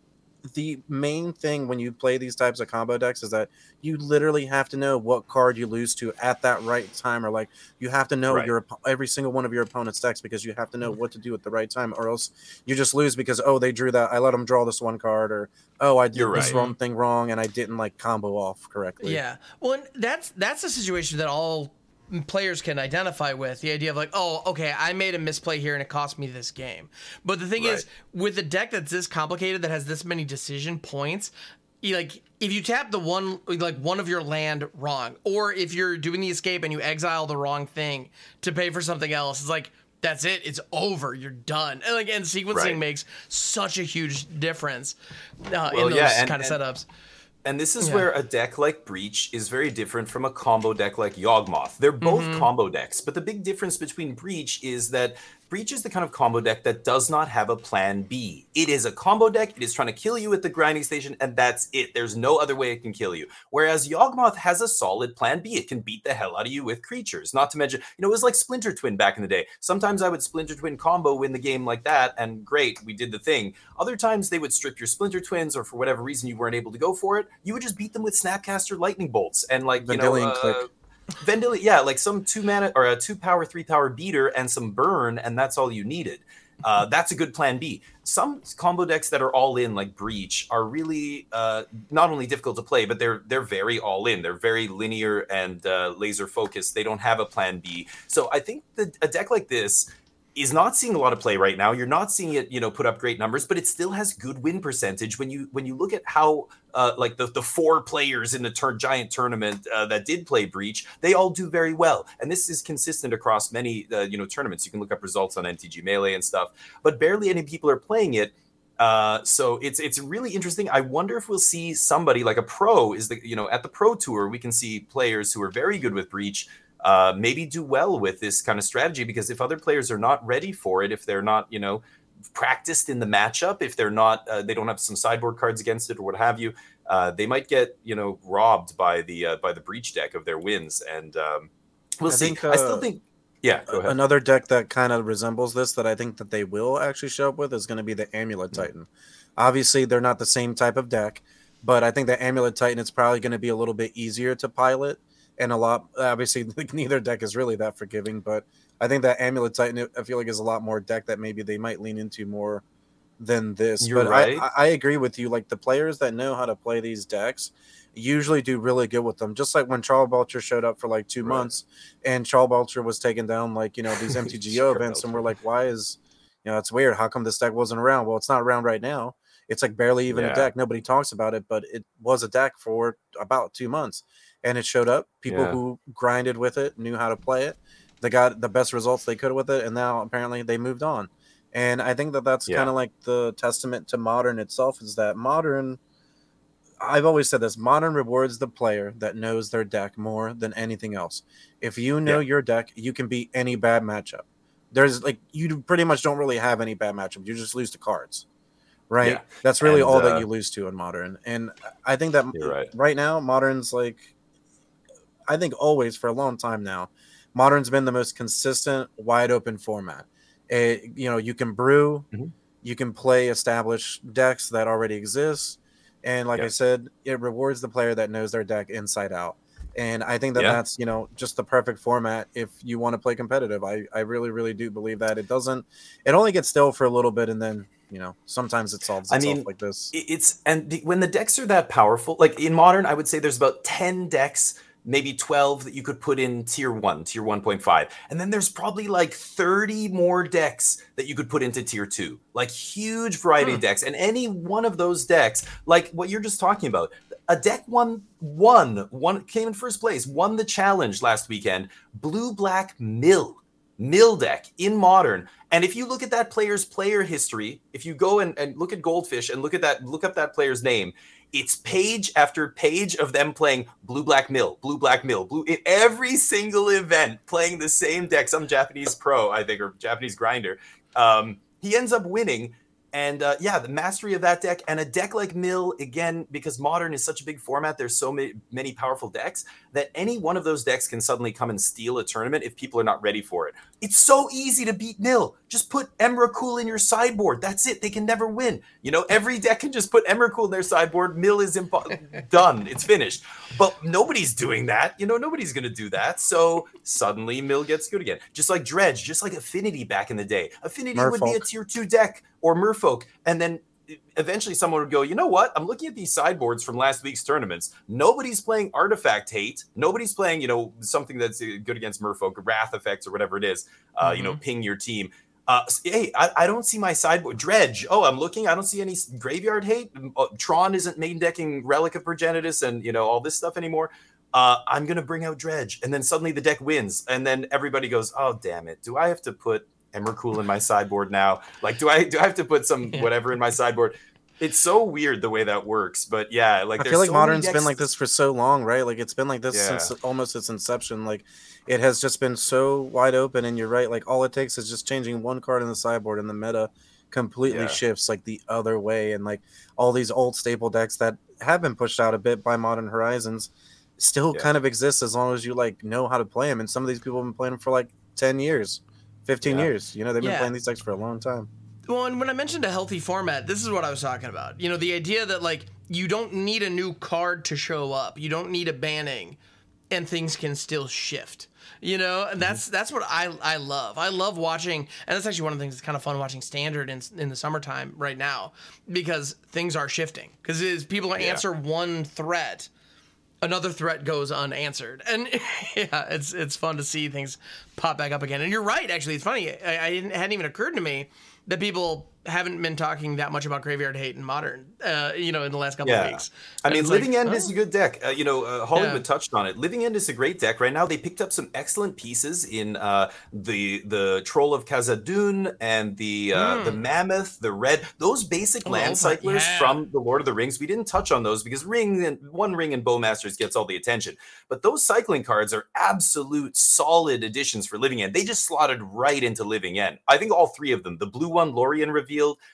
the main thing when you play these types of combo decks is that you literally have to know what card you lose to at that right time, or like you have to know Right. your every single one of your opponent's decks because you have to know mm-hmm. what to do at the right time, or else you just lose because oh they drew that I let them draw this one card, or oh I did You're this right. wrong thing wrong and I didn't like combo off correctly. Yeah. Well, that's that's a situation that all players can identify with the idea of like, oh, okay, I made a misplay here and it cost me this game. But the thing is, with a deck that's this complicated that has this many decision points, you like if you tap the one like one of your land wrong, or if you're doing the escape and you exile the wrong thing to pay for something else, it's like that's it. It's over. You're done. And like and sequencing Right. makes such a huge difference uh, Well, in those yeah, and- kind of and- setups. And this is Yeah. where a deck like Breach is very different from a combo deck like Yawgmoth. They're both Mhm. combo decks, but the big difference between Breach is that Breach is the kind of combo deck that does not have a plan B. It is a combo deck, it is trying to kill you at the grinding station, and that's it. There's no other way it can kill you. Whereas Yawgmoth has a solid plan B. It can beat the hell out of you with creatures. Not to mention, you know, it was like Splinter Twin back in the day. Sometimes I would Splinter Twin combo win the game like that, and great, we did the thing. Other times they would strip your Splinter Twins, or for whatever reason you weren't able to go for it, you would just beat them with Snapcaster Lightning Bolts and like you know, Vendilion uh, Clique. Vendilion, yeah, like some two mana or a two power, three power beater and some burn, and that's all you needed. Uh, that's a good plan B. Some combo decks that are all in, like Breach, are really uh, not only difficult to play, but they're they're very all in. They're very linear and uh, laser focused. They don't have a plan B. So I think that a deck like this is not seeing a lot of play right now. You're not seeing it, you know, put up great numbers, but it still has good win percentage when you when you look at how uh, like the the four players in the tur- giant tournament uh, that did play Breach, they all do very well, and this is consistent across many uh, you know tournaments. You can look up results on MTG Melee and stuff, but barely any people are playing it. Uh, so it's it's really interesting. I wonder if we'll see somebody like a pro is the you know at the pro tour we can see players who are very good with Breach uh, maybe do well with this kind of strategy because if other players are not ready for it, if they're not, you know, practiced in the matchup, if they're not, uh, they don't have some sideboard cards against it or what have you, uh, they might get, you know, robbed by the uh, by the breach deck of their wins. And um, we'll I see. think, I still uh, think, yeah, go ahead. Another deck that kind of resembles this that I think that they will actually show up with is going to be the Amulet Mm-hmm. Titan. Obviously, they're not the same type of deck, but I think the Amulet Titan is probably going to be a little bit easier to pilot and a lot. Obviously, like, neither deck is really that forgiving, but I think that Amulet Titan I feel like is a lot more deck that maybe they might lean into more than this. You're but right. I, I I agree with you. Like the players that know how to play these decks usually do really good with them. Just like when Charbelcher showed up for like two Right. months and Charbelcher was taking down like, you know, these MTGO events, and we're like, why is you know, it's weird. How come this deck wasn't around? Well, it's not around right now. It's like barely even Yeah. a deck. Nobody talks about it, but it was a deck for about two months, and it showed up. People Yeah. who grinded with it knew how to play it. They got the best results they could with it, and now apparently they moved on. And I think that that's Yeah. kind of like the testament to modern itself is that modern. I've always said this: modern rewards the player that knows their deck more than anything else. If you know your deck, you can beat any bad matchup. There's like you pretty much don't really have any bad matchups. You just lose to cards, right? Yeah. That's really And, all uh, that you lose to in modern. And I think that right. right now, modern's like, I think always for a long time now, modern's been the most consistent, wide open format. It, you know, you can brew, Mhm. you can play established decks that already exist, and like I said, it rewards the player that knows their deck inside out. And I think that Yeah. that's you know just the perfect format if you want to play competitive. I I really really do believe that it doesn't. It only gets stale for a little bit, and then you know sometimes it solves I mean, like this. It's and the, when the decks are that powerful like in modern i would say there's about 10 decks maybe 12 that you could put in tier 1 tier 1.5 and then there's probably like 30 more decks that you could put into tier 2 like huge variety of hmm. decks. And any one of those decks like what you're just talking about a deck won won one came in first place won the challenge last weekend blue black mill mill deck in modern. And if you look at that player's player history, if you go and, and look at Goldfish and look at that, look up that player's name, it's page after page of them playing blue black mill, blue black mill, blue in every single event, playing the same deck. Some Japanese pro, I think, or Japanese grinder. Um, he ends up winning. And uh, yeah, the mastery of that deck and a deck like Mill, again, because modern is such a big format, there's so many, many powerful decks that any one of those decks can suddenly come and steal a tournament if people are not ready for it. It's so easy to beat Mill. Just put Emrakul in your sideboard. That's it. They can never win. You know, every deck can just put Emrakul in their sideboard. Mill is impo- done. It's finished. But nobody's doing that. You know, nobody's going to do that. So suddenly Mill gets good again. Just like Dredge, just like Affinity back in the day. Affinity would be a tier two deck or Merfolk. And then eventually someone would go, you know what? I'm looking at these sideboards from last week's tournaments. Nobody's playing Artifact Hate. Nobody's playing, you know, something that's uh, good against Merfolk, Wrath effects, or whatever it is. Uh, You know, ping your team. Uh, hey, I, I don't see my sideboard dredge. Oh, I'm looking. I don't see any graveyard hate. Uh, Tron isn't main decking Relic of Progenitus and you know all this stuff anymore. Uh, I'm gonna bring out dredge, and then suddenly the deck wins, and then everybody goes, "Oh, damn it! Do I have to put Emrakul in my sideboard now? Like, do I do I have to put some Yeah. whatever in my sideboard?" It's so weird the way that works, but yeah, like I feel like so many modern's been like this for so long, right? Like it's been like this Yeah. since almost its inception. Like it has just been so wide open, and you're right. Like all it takes is just changing one card in the sideboard, and the meta completely Yeah. shifts like the other way. And like all these old staple decks that have been pushed out a bit by Modern Horizons still Yeah. kind of exist as long as you like know how to play them. And some of these people have been playing them for like ten years, fifteen Yeah. years. You know, they've been Yeah. playing these decks for a long time. Well, and when I mentioned a healthy format, this is what I was talking about. You know, the idea that like you don't need a new card to show up, you don't need a banning, and things can still shift. You know, and that's mm-hmm. that's what I I love. I love watching, and that's actually one of the things that's kind of fun watching standard in in the summertime right now because things are shifting. Because people answer one threat, another threat goes unanswered, and yeah, it's it's fun to see things pop back up again. And you're right, actually, it's funny. I, I hadn't even occurred to me that people haven't been talking that much about graveyard hate in modern, uh, you know, in the last couple of weeks. I mean, it's like, Living End oh. is a good deck. Uh, you know, uh, Hollywood Yeah. touched on it. Living End is a great deck right now. They picked up some excellent pieces in uh, the the Troll of Khazad-dûm and the uh, the Mammoth, the Red. Those basic Hmm. Oh, land cyclers Yeah. from the Lord of the Rings. We didn't touch on those because Ring and One Ring and Bowmasters gets all the attention. But those cycling cards are absolute solid additions for Living End. They just slotted right into Living End. I think all three of them, the blue one, Lorien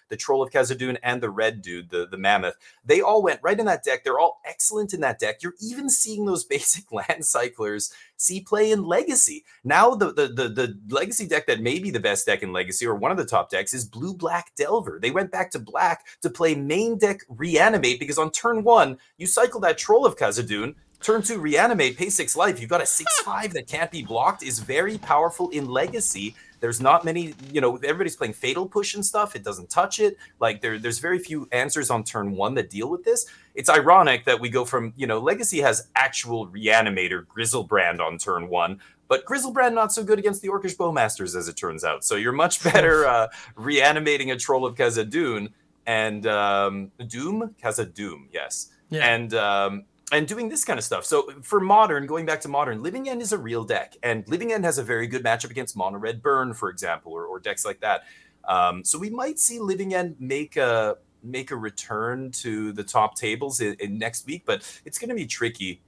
the Troll of Khazad-dûm, and the red dude, the, the Mammoth, they all went right in that deck. They're all excellent in that deck. You're even seeing those basic land cyclers see play in Legacy. Now the, the the the Legacy deck that may be the best deck in Legacy or one of the top decks is Blue Black Delver. They went back to black to play main deck Reanimate because on turn one you cycle that Troll of Khazad-dûm. Turn two, reanimate, pay six life. You've got a six five that can't be blocked. Is very powerful in Legacy. There's not many, you know, everybody's playing Fatal Push and stuff. It doesn't touch it. Like there, there's very few answers on turn one that deal with this. It's ironic that we go from, you know, Legacy has actual Reanimator Griselbrand on turn one, but Griselbrand not so good against the Orcish Bowmasters as it turns out. So you're much better uh, reanimating a Troll of Khazad-dûm and um, Doom Doom, yes, Yeah. and um, and doing this kind of stuff. So for modern, going back to modern, Living End is a real deck, and Living End has a very good matchup against Mono Red Burn, for example, or, or decks like that. Um, so we might see Living End make a make a return to the top tables in, in next week, but it's going to be tricky.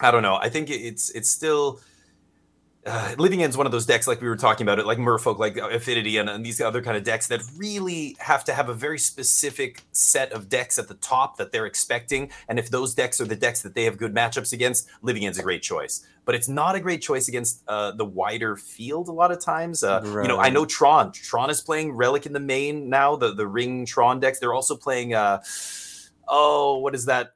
I don't know. I think it's it's still uh, Living End's one of those decks like we were talking about it, like Merfolk, like Affinity, and, and these other kind of decks that really have to have a very specific set of decks at the top that they're expecting. And if those decks are the decks that they have good matchups against, Living End's a great choice. But it's not a great choice against uh, the wider field a lot of times. Uh, You know, I know Tron. Tron is playing Relic in the main now. The the Ring Tron decks. They're also playing. Uh, oh, what is that?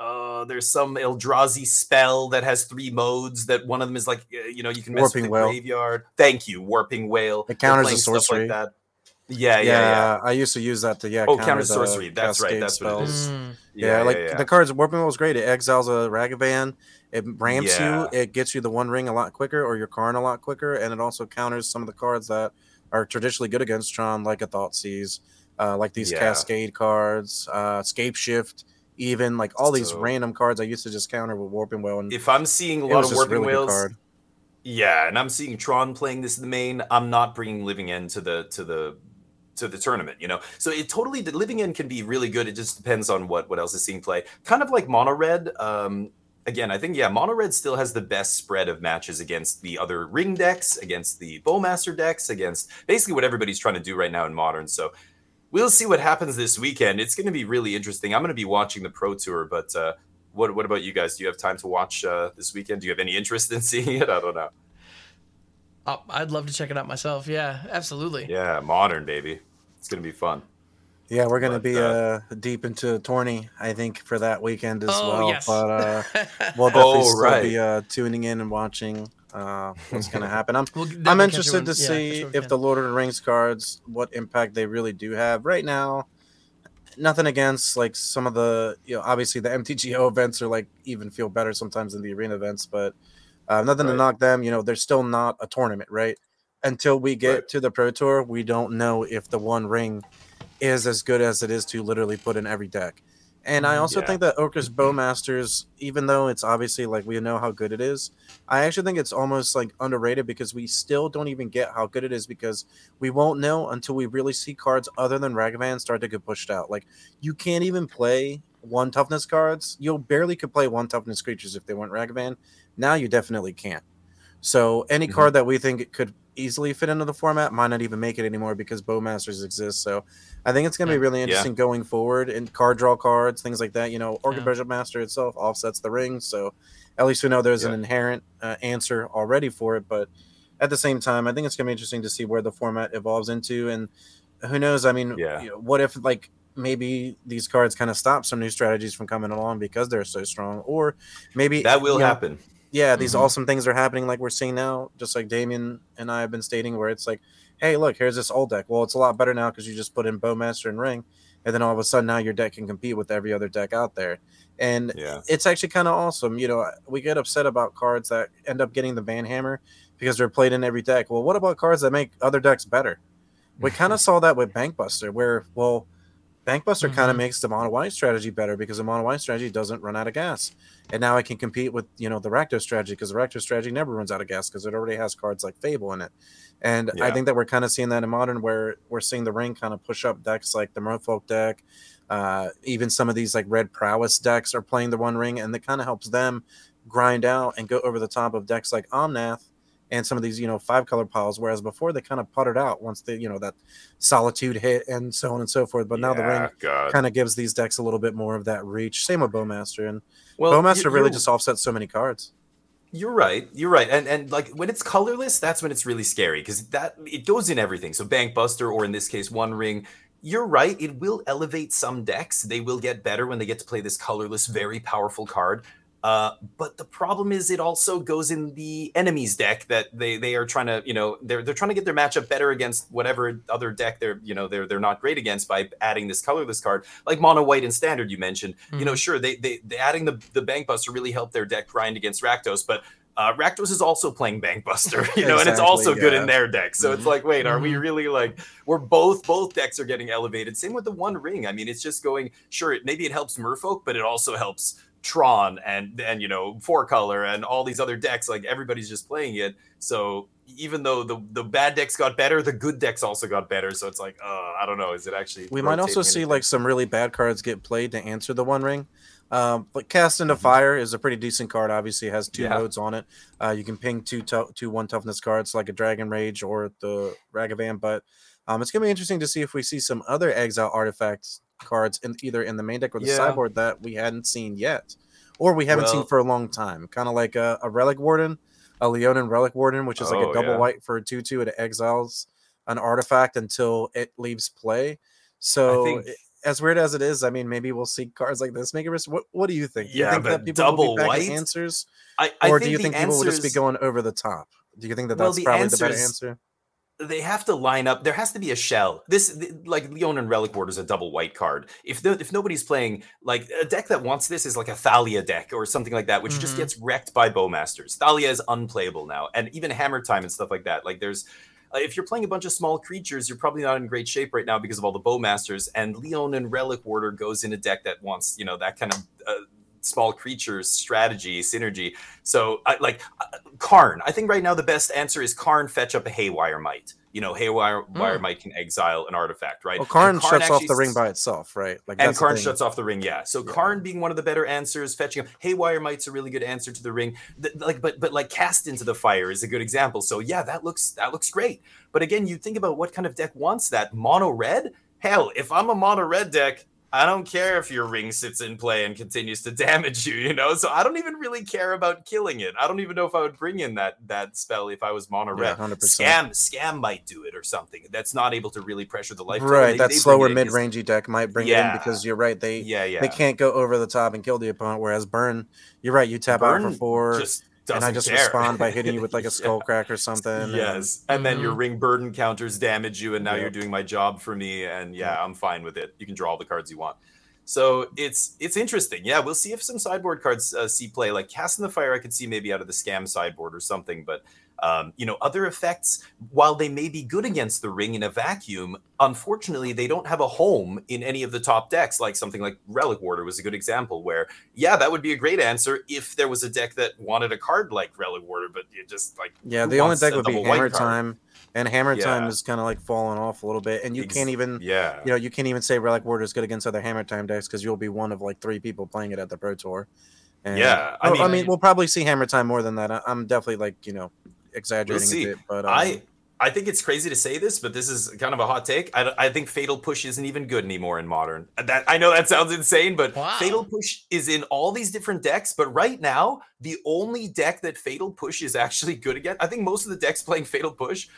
Uh, there's some Eldrazi spell that has three modes. That one of them is like, uh, you know, you can mess Warping with the Whale. graveyard. Thank you, Warping Wail. It counters playing the stuff sorcery. Like that. Yeah, yeah, yeah, yeah. I used to use that to yeah. Oh, counter counter the sorcery. That's right, cascade that's what it is. Mm. Yeah, like the cards Warping Wail is great. It exiles a Ragavan, it ramps Yeah. you, it gets you the one ring a lot quicker or your Karn a lot quicker, and it also counters some of the cards that are traditionally good against Tron, like a Thoughtseize, uh, like these Yeah. Cascade cards, uh, Scape Shift, even like all these So- random cards I used to just counter with Warping Wail. And if I'm seeing a lot of Warping really Whales, card. Yeah, and I'm seeing Tron playing this in the main. I'm not bringing Living End to the to the to the tournament, you know. So it totally the Living End can be really good. It just depends on what what else is seeing play. Kind of like Mono Red. Um, again, I think yeah, Mono Red still has the best spread of matches against the other ring decks, against the Bowmaster decks, against basically what everybody's trying to do right now in Modern. So we'll see what happens this weekend. It's going to be really interesting. I'm going to be watching the Pro Tour, but. uh what, what about you guys? Do you have time to watch uh, this weekend? Do you have any interest in seeing it? I don't know. Oh, I'd love to check it out myself. Yeah, absolutely. Yeah, modern baby. It's gonna be fun. Yeah, we're gonna be uh, uh, deep into tourney, I think, for that weekend as Oh, well. yes. But uh, we'll definitely Oh, still right. be uh, tuning in and watching uh, what's gonna happen. I'm We'll I'm interested to see you when we if can. the Lord of the Rings cards, what impact they really do have. Right now, nothing against like some of the, you know, obviously the MTGO events are like even feel better sometimes than the arena events, but uh, nothing to knock them. You know, they're still not a tournament, right? Until we get Right. to the Pro Tour, we don't know if the One Ring is as good as it is to literally put in every deck. And I Mm, also yeah. think that Orcish Bowmasters, even though it's obviously like we know how good it is, I actually think it's almost like underrated because we still don't even get how good it is because we won't know until we really see cards other than Ragavan start to get pushed out. Like you can't even play one toughness cards. You'll barely could play one toughness creatures if they weren't Ragavan. Now you definitely can't. So any Mhm. card that we think it could easily fit into the format might not even make it anymore because Bowmasters exist. So I think it's going to be Yeah. really Yeah. interesting going forward and card draw cards, things like that. You know, Orcish Yeah. Bishop Master itself offsets the ring, so at least we know there's an inherent uh, answer already for it. But at the same time, I think it's going to be interesting to see where the format evolves into, and who knows? I mean, Yeah. you know, what if like maybe these cards kind of stop some new strategies from coming along because they're so strong, or maybe That will you know, happen. Yeah, these Mhm. awesome things are happening like we're seeing now, just like Damien and I have been stating, where it's like, hey, look, here's this old deck. Well, it's a lot better now because you just put in Bowmaster and Ring, and then all of a sudden now your deck can compete with every other deck out there. And Yeah. it's actually kind of awesome. You know, we get upset about cards that end up getting the ban hammer because they're played in every deck. Well, what about cards that make other decks better? We kind of saw that with Bankbuster, where, well, Bankbuster kind of makes the mono white strategy better because the mono white strategy doesn't run out of gas. And now I can compete with, you know, the Rakdos strategy because the Rakdos strategy never runs out of gas because it already has cards like Fable in it. And I think that we're kind of seeing that in modern where we're seeing the ring kind of push up decks like the Merfolk deck. Uh, even some of these like red prowess decks are playing the one ring, and that kind of helps them grind out and go over the top of decks like Omnath and some of these, you know, five color piles. Whereas before they kind of puttered out once they, you know, that solitude hit and so on and so forth. But now the ring kind of gives these decks a little bit more of that reach. Same with Bowmaster, and Well, Bowmaster you- really just offsets so many cards. You're right. You're right. And and like when it's colorless, that's when it's really scary because that it goes in everything. So Bank Buster, or in this case, One Ring. You're right. It will elevate some decks. They will get better when they get to play this colorless, very powerful card. Uh, but the problem is, it also goes in the enemy's deck that they they are trying to, you know, they're they're trying to get their matchup better against whatever other deck they're, you know, they're they're not great against by adding this colorless card, like mono white and standard. You mentioned, you know, sure they they, they adding the the Bank Buster really helped their deck grind against Rakdos, but uh, Rakdos is also playing Bankbuster, you know, and it's Exactly, also good in their deck. So it's Mhm. like, wait, are we Mhm. really like we're both both decks are getting elevated? Same with the One Ring. I mean, it's just going. Sure, it, maybe it helps Merfolk, but it also helps Tron and and you know Four Color and all these other decks. Like everybody's just playing it. So even though the the bad decks got better, the good decks also got better. So it's like, uh, I don't know. Is it actually? We might also see anything? like some really bad cards get played to answer the One Ring. Um, but Cast into Mhm. Fire is a pretty decent card. Obviously, it has two Yeah. modes on it. Uh, you can ping two tou- two one toughness cards like a Dragon Rage or the Ragavan. But um, it's gonna be interesting to see if we see some other Exile artifacts cards in either in the main deck or the Yeah. sideboard that we hadn't seen yet, or we haven't seen for a long time. Kind of like a, a Relic Warden, a Leonin Relic Warden, which is like Oh, a double yeah. white for a two two. It exiles an artifact until it leaves play. So think- it- as weird as it is, I mean, maybe we'll see cards like this. Make a risk. What What do you think? Do you Yeah, think but that people double be white? answers, I, I or do you think people will just be going over the top? Do you think that Well, that's probably the better answer? They have to line up. There has to be a shell. This like Leonin Relic Warden is a double white card. If the, if nobody's playing like a deck that wants this is like a Thalia deck or something like that, which just Mhm. gets wrecked by Bowmasters. Thalia is unplayable now, and even Hammer Time and stuff like that. Like there's. Uh, if you're playing a bunch of small creatures, you're probably not in great shape right now because of all the bowmasters. And Leonin Relic Warden goes in a deck that wants, you know, that kind of uh, small creatures strategy synergy. So, I, like uh, Karn, I think right now the best answer is Karn fetch up a Haywire Mite. You know, Haywire Wire Mm. Might can exile an artifact, right? Well, Karn, And shuts off the ring by itself, right? Like and that's Karn shuts off the ring, yeah. So Yeah. Karn being one of the better answers, fetching him. Haywire Mite's a really good answer to the ring. Th- like, but but like cast into the fire is a good example. So yeah, that looks that looks great. But again, you think about what kind of deck wants that mono red. Hell, if I'm a mono red deck, I don't care if your ring sits in play and continues to damage you. You know, so I don't even really care about killing it. I don't even know if I would bring in that that spell if I was mono Yeah, red. 100%. Scam scam might do it or something. That's not able to really pressure the life. right. Maybe that they slower it in 'cause- mid rangey deck might bring it in because you're right. They Yeah, yeah. they can't go over the top and kill the opponent. Whereas Burn, you're right. You tap out for four, just and I just care. respond by hitting you with like a Yeah. skull crack or something. Yes, and then your Mhm. ring burden counters damage you, and now you're doing my job for me, and yeah, Yep. I'm fine with it. You can draw all the cards you want. So it's it's interesting. Yeah, we'll see if some sideboard cards uh, see play. Like Cast in the Fire, I could see maybe out of the Scam sideboard or something. But um, you know, other effects, while they may be good against the ring in a vacuum, unfortunately, they don't have a home in any of the top decks. Like something like Relic Warden was a good example, where yeah, that would be a great answer if there was a deck that wanted a card like Relic Warden, but it just like Yeah, the only deck would be Hammer? Time, and Hammer Time is kind of like falling off a little bit, and you Ex- can't even, yeah. you know, you can't even say Relic Warden is good against other Hammer Time decks because you'll be one of like three people playing it at the Pro Tour. And, Yeah, I I mean, I mean- mean, we'll probably see Hammer Time more than that. I, I'm definitely like, you know, exaggerating see. a bit, but um, I I think it's crazy to say this, but this is kind of a hot take. I, I think Fatal Push isn't even good anymore in Modern. That I know that sounds insane, but Wow. Fatal Push is in all these different decks. But right now, the only deck that Fatal Push is actually good against, I think most of the decks playing Fatal Push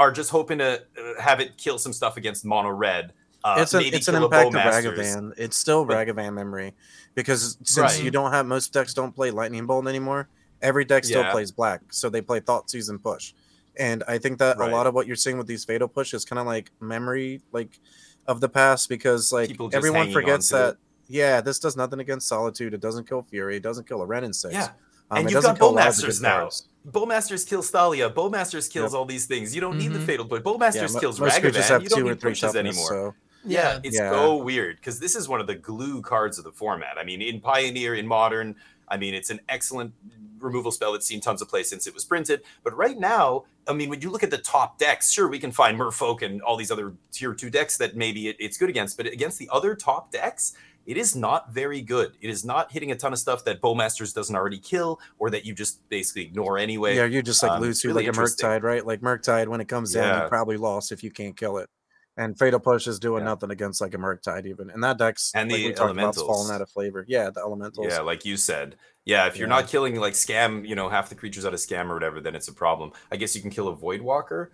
are just hoping to uh, have it kill some stuff against Mono Red. Uh, it's an maybe it's an impact of Ragavan. It's still But- Ragavan memory because since Right. you don't have most decks don't play Lightning Bolt anymore. Every deck still Yeah. plays black, so they play Thought Season Push, and I think that Right. a lot of what you're seeing with these Fatal Push is kind of like memory, like of the past, because like everyone forgets that. it. Yeah, this does nothing against Solitude. It doesn't kill Fury. It doesn't kill a Wrenn six. Yeah. um, and you've got kill a lot of the Bowmasters now. Bowmasters kills Thalia. Bowmasters kills Yep. all these things. You don't need the Mhm. Fatal Push. Bowmasters mo- kills most creatures Ragavan. have You don't two or need three pushes anymore. so Yeah, Yeah. it's Yeah. so weird because this is one of the glue cards of the format. I mean, in Pioneer, in Modern, I mean, it's an excellent removal spell that's seen tons of play since it was printed. But right now, I mean, when you look at the top decks, sure, we can find Merfolk and all these other tier two decks that maybe it, it's good against, but against the other top decks, it is not very good. It is not hitting a ton of stuff that Bowmasters doesn't already kill or that you just basically ignore anyway. yeah, you just like um, lose to really like a. Murktide, right? Like Murktide, when it comes down, Yeah. you probably lost if you can't kill it. And Fatal Push is doing Yeah. nothing against like a Murktide even, and that deck's And like the we talked about, elementals. falling out of flavor. Yeah, the elementals. Yeah, like you said. Yeah, if you're Yeah. not killing like scam, you know, half the creatures out of scam or whatever, then it's a problem. I guess you can kill a void walker.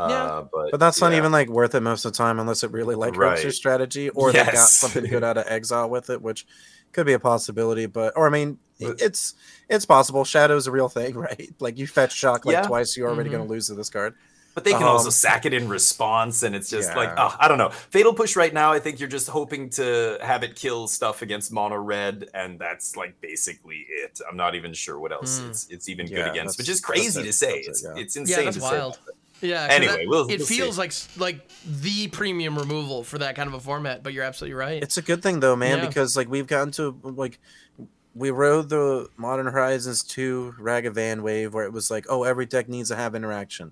Uh, Yeah. but But that's not even like worth it most of the time unless it really like hurts your strategy or they got something good out of exile with it, which could be a possibility. But or I mean, But- it's it's possible. Shadow's a real thing, right? Like you fetch shock like Yeah. twice, you're already Mhm. going to lose to this card. But they can also Um, sack it in response, and it's just like, oh, I don't know. Fatal Push right now, I think you're just hoping to have it kill stuff against mono red, and that's like basically it. I'm not even sure what else Hmm. it's it's even good against, which is crazy that's it, it, say. that's it, It's yeah. it's Yeah, insane that's to say. Wild. Yeah. 'cause Anyway, that- we'll- it we'll see. feels like like the premium removal for that kind of a format. But you're absolutely right. It's a good thing though, man, Yeah. because like we've gotten to like we rode the Modern Horizons 2 Ragavan wave where it was like, oh, every deck needs to have interaction.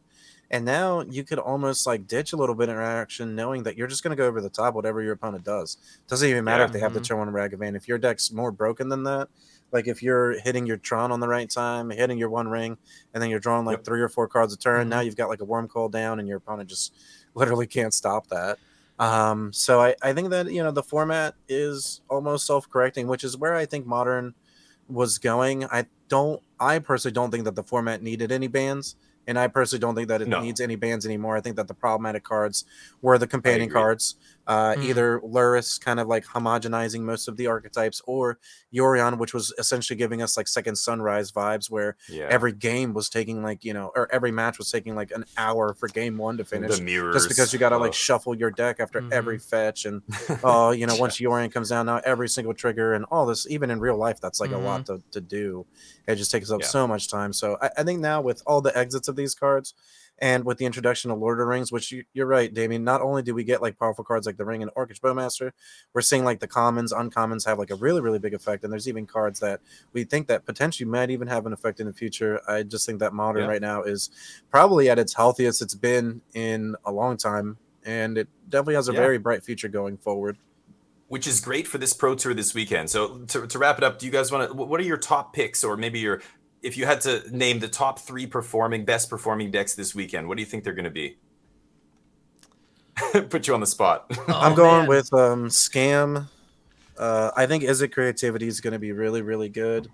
And now you could almost like ditch a little bit of interaction knowing that you're just gonna go over the top whatever your opponent does. Doesn't even matter Yeah. if they have the Mhm. turn one Ragavan. If your deck's more broken than that, like if you're hitting your Tron on the right time, hitting your one ring, and then you're drawing like Yep. three or four cards a turn, Mhm. now you've got like a Wurmcoil down and your opponent just literally can't stop that. Um, so I, I think that you know the format is almost self-correcting, which is where I think modern was going. I don't I personally don't think that the format needed any bans, and I personally don't think that it No. needs any bans anymore. I think that the problematic cards were the companion cards. Uh, Mm. Either Lurrus kind of like homogenizing most of the archetypes, or Yorion, which was essentially giving us like second sunrise vibes, where Yeah, every game was taking like you know, or every match was taking like an hour for game one to finish the mirrors. just because you got to like shuffle your deck after Mhm. every fetch and oh you know once Yorion comes down now every single trigger and all this even in real life that's like a lot to, to do it just takes up Yeah. so much time so I, I think now with all the exits of these cards and with the introduction of Lord of the Rings which you, you're right Damien not only do we get like powerful cards like the Ring and Orcish Bowmaster we're seeing like the commons uncommons have like a really really big effect and there's even cards that we think that potentially might even have an effect in the future I just think that modern Yeah. right now is probably at its healthiest it's been in a long time and it definitely has a Yeah. very bright future going forward which is great for this pro tour this weekend. So to, to wrap it up, do you guys want to? What are your top picks, or maybe your if you had to name the top three performing, best performing decks this weekend? What do you think they're going to be? Put you on the spot. i'm Oh, going man. with um scam uh i think is it creativity is going to be really really good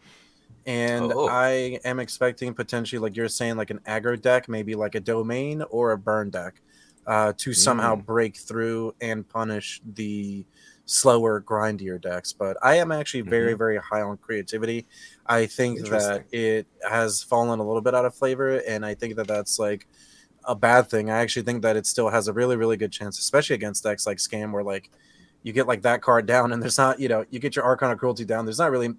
and Oh. i am expecting potentially like you're saying like an aggro deck maybe like a domain or a burn deck uh to somehow Mm. break through and punish the slower grindier decks but i am actually very very high on creativity. I think that it has fallen a little bit out of flavor and i think that that's like a bad thing. I actually think that it still has a really really good chance especially against decks like scam where like you get like that card down and there's not you know you get your archon of cruelty down there's not really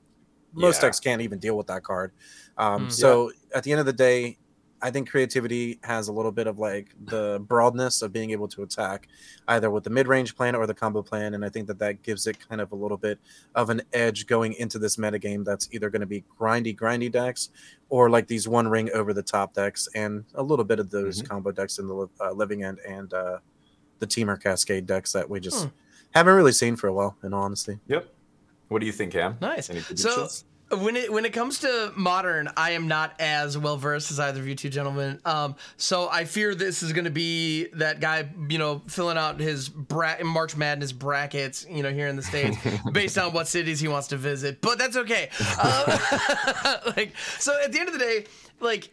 most Yeah. decks can't even deal with that card. Um Mm. so at the end of the day i think creativity has a little bit of like the broadness of being able to attack either with the mid-range plan or the combo plan and i think that that gives it kind of a little bit of an edge going into this metagame that's either going to be grindy grindy decks or like these one ring over the top decks and a little bit of those Mhm. combo decks in the uh, living end and uh the Temur cascade decks that we just Hmm. haven't really seen for a while in all honesty yep. What do you think, Cam? Nice. Any So predictions? When it when it comes to modern, I am not as well versed as either of you two gentlemen. Um, so I fear this is going to be that guy, you know, filling out his bra- March Madness brackets, you know, here in the states, based on what cities he wants to visit. But that's okay. Um, like, so at the end of the day, like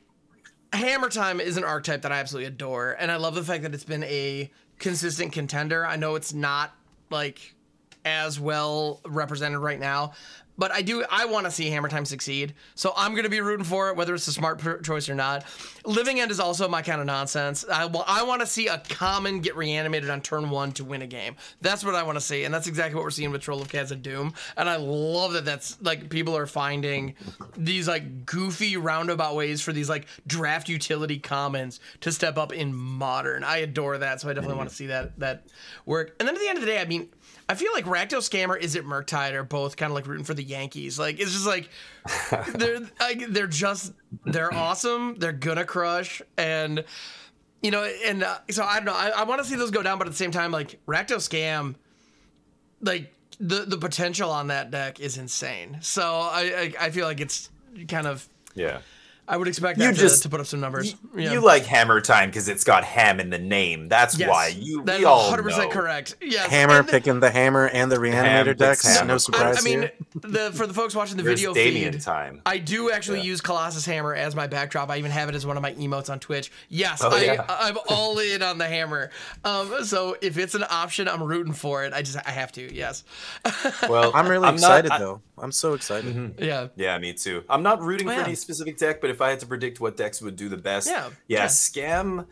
Hammer Time is an archetype that I absolutely adore, and I love the fact that it's been a consistent contender. I know it's not like as well represented right now, but I do. I want to see Hammer Time succeed, so I'm going to be rooting for it, whether it's a smart choice or not. Living End is also my kind of nonsense. I, well, I want to see a common get reanimated on turn one to win a game. That's what I want to see, and that's exactly what we're seeing with Troll of Khazad-dûm. And I love that that's like people are finding these like goofy roundabout ways for these like draft utility commons to step up in modern. I adore that, so I definitely want to see that that work. And then at the end of the day, I mean. I feel like Rakdos Scammer is it Murktide are both kind of like rooting for the Yankees. Like it's just like they're like they're just they're awesome. They're gonna crush and you know and uh, so I don't know. I, I want to see those go down, but at the same time, like Rakdos Scam, like the the potential on that deck is insane. So I I, I feel like it's kind of Yeah. I would expect You that to, just- to put up some numbers. You, yeah. you like Hammer Time because it's got ham in the name. That's Yes, why you. That we is all 100% know. correct. Yes. hammer And the- picking the hammer and the reanimator picks decks hammer. no I- surprise I, I mean, the for the folks watching the There's video Damien feed, time. I do actually Yeah. use Colossus Hammer as my backdrop. I even have it as one of my emotes on Twitch. Yes, Oh, I, yeah. I'm all in on the hammer. Um, so if it's an option, I'm rooting for it. I just I have to. Yes. Well, i'm really not- excited I- though i'm so excited yeah. Yeah, me too. I'm not rooting Oh, for any specific deck, but if I had to predict what decks would do the best, Yeah, yeah, yeah. scam,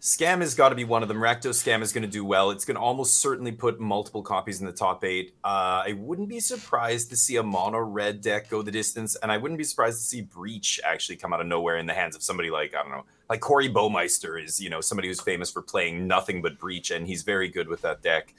Scam has got to be one of them. Rakdos Scam is going to do well. It's going to almost certainly put multiple copies in the top eight. Uh, I wouldn't be surprised to see a mono red deck go the distance, and I wouldn't be surprised to see Breach actually come out of nowhere in the hands of somebody like I don't know, like Corey Baumeister is you know somebody who's famous for playing nothing but Breach, and he's very good with that deck.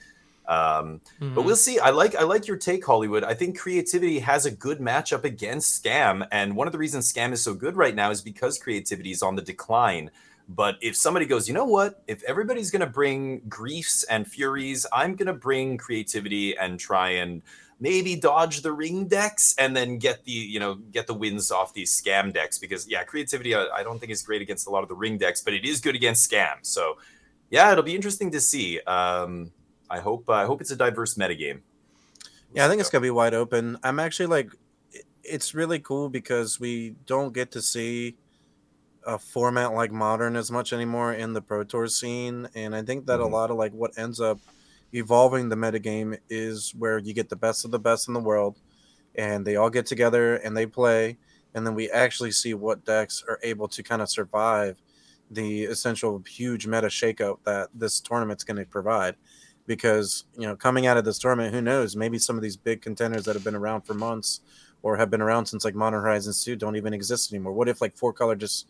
Um, mm-hmm. But we'll see. I like I like your take, Hollywood. I think creativity has a good matchup against Scam, and one of the reasons Scam is so good right now is because creativity is on the decline. But if somebody goes, you know what? If everybody's going to bring griefs and furies, I'm going to bring creativity and try and maybe dodge the ring decks and then get the you know get the wins off these scam decks because yeah creativity I, I, don't think is great against a lot of the ring decks but it is good against scam so yeah it'll be interesting to see um i hope uh, i hope it's a diverse metagame. Yeah i think it's gonna be wide open. I'm actually like it's really cool because we don't get to see a format like modern as much anymore in the pro tour scene and i think that mm-hmm. a lot of like what ends up evolving the metagame is where you get the best of the best in the world and they all get together and they play and then we actually see what decks are able to kind of survive the essential huge meta shakeup that this tournament's going to provide because you know coming out of this tournament who knows maybe some of these big contenders that have been around for months or have been around since like modern horizons 2 don't even exist anymore what if like four color just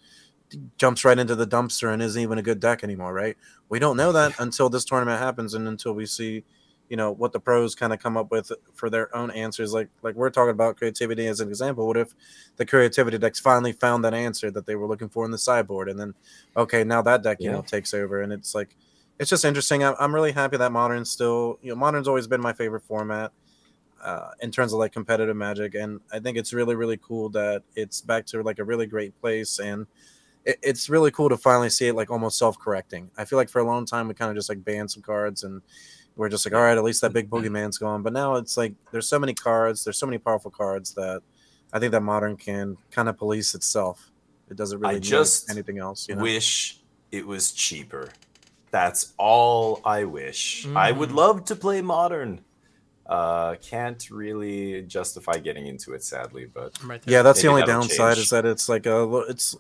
jumps right into the dumpster and isn't even a good deck anymore, right? We don't know that until this tournament happens and until we see, you know, what the pros kind of come up with for their own answers. Like like we're talking about creativity as an example. What if the creativity decks finally found that answer that they were looking for in the sideboard, and then okay, now that deck you yeah. know takes over, and it's like it's just interesting. I'm, I'm really happy that modern still, you know, modern's always been my favorite format. Uh, in terms of like competitive magic and i think it's really really cool that it's back to like a really great place and it, it's really cool to finally see it like almost self-correcting. I feel like for a long time we kind of just like banned some cards and we're just like, all right, at least that big mm-hmm. boogeyman's gone. But now it's like there's so many cards, there's so many powerful cards that I think that modern can kind of police itself. It doesn't really I just anything else. You know? Wish it was cheaper. That's all I wish. Mm. I would mm. love to play modern. Uh, can't really justify getting into it, sadly. But right yeah, that's the only downside change. is that it's like a it's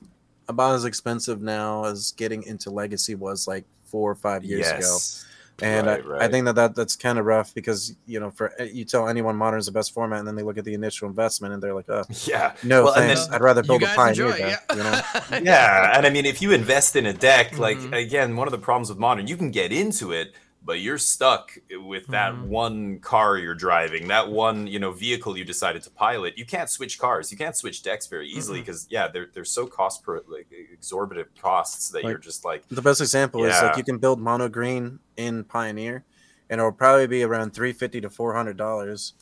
about as expensive now as getting into Legacy was like four or five years yes. ago. And right, I, right. I, think that, that that's kind of rough because you know, for you tell anyone modern is the best format, and then they look at the initial investment and they're like, "Oh, yeah, no well, thanks. Then, I'd rather build a pioneer enjoy, deck." Yeah. You know? yeah, and I mean, if you invest in a deck, like mm-hmm. again, one of the problems with modern, you can get into it, but you're stuck with that mm-hmm. one car you're driving, that one you know vehicle you decided to pilot. You can't switch cars, you can't switch decks very easily because mm-hmm. yeah, they're they're so cost per like exorbitant costs that like, you're just like the best example yeah. is like you can build mono green in Pioneer, and it'll probably be around three fifty to four hundred dollars.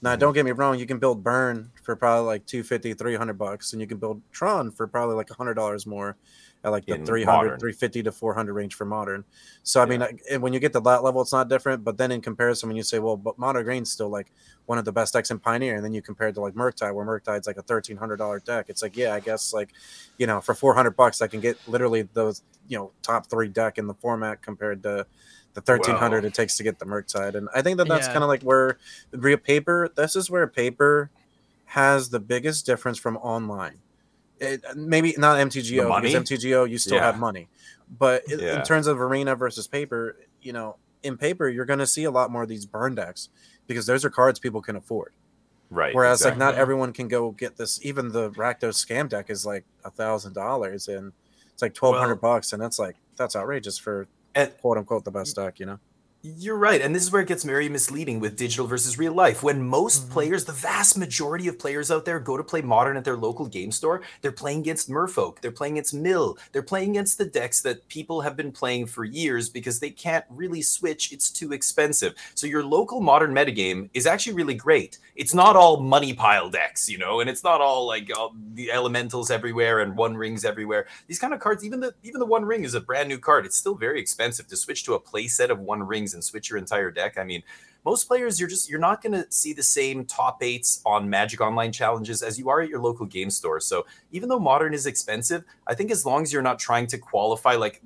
Now, mm-hmm. don't get me wrong, you can build Burn for probably like 250, 300 bucks, and you can build Tron for probably like $100 more at like the 300 modern. 350 to 400 range for modern so i yeah. mean and when you get to that level it's not different but then in comparison when you say well but mono green's still like one of the best decks in pioneer and then you compare it to like murktide where murktide's like a $1300 deck it's like yeah i guess like you know for 400 bucks i can get literally those you know top three deck in the format compared to the 1300 it takes to get the murktide and i think that that's yeah. kind of like where real paper this is where paper has the biggest difference from online it, maybe not MTGO because MTGO you still yeah. have money, but yeah. in terms of arena versus paper, you know, in paper you're going to see a lot more of these burn decks because those are cards people can afford. Right. Whereas exactly. like not everyone can go get this. Even the Rakdos scam deck is like a thousand dollars and it's like twelve hundred well, bucks, and that's like that's outrageous for and, quote unquote the best deck, you know. You're right. And this is where it gets very misleading with digital versus real life. When most mm-hmm. players, the vast majority of players out there go to play modern at their local game store, they're playing against Merfolk, they're playing against Mill, they're playing against the decks that people have been playing for years because they can't really switch. It's too expensive. So your local modern metagame is actually really great. It's not all money pile decks, you know, and it's not all like all the elementals everywhere and one rings everywhere. These kind of cards, even the even the one ring is a brand new card. It's still very expensive to switch to a play set of one rings and switch your entire deck. I mean, most players you're just you're not going to see the same top eights on Magic Online challenges as you are at your local game store. So even though modern is expensive, I think as long as you're not trying to qualify like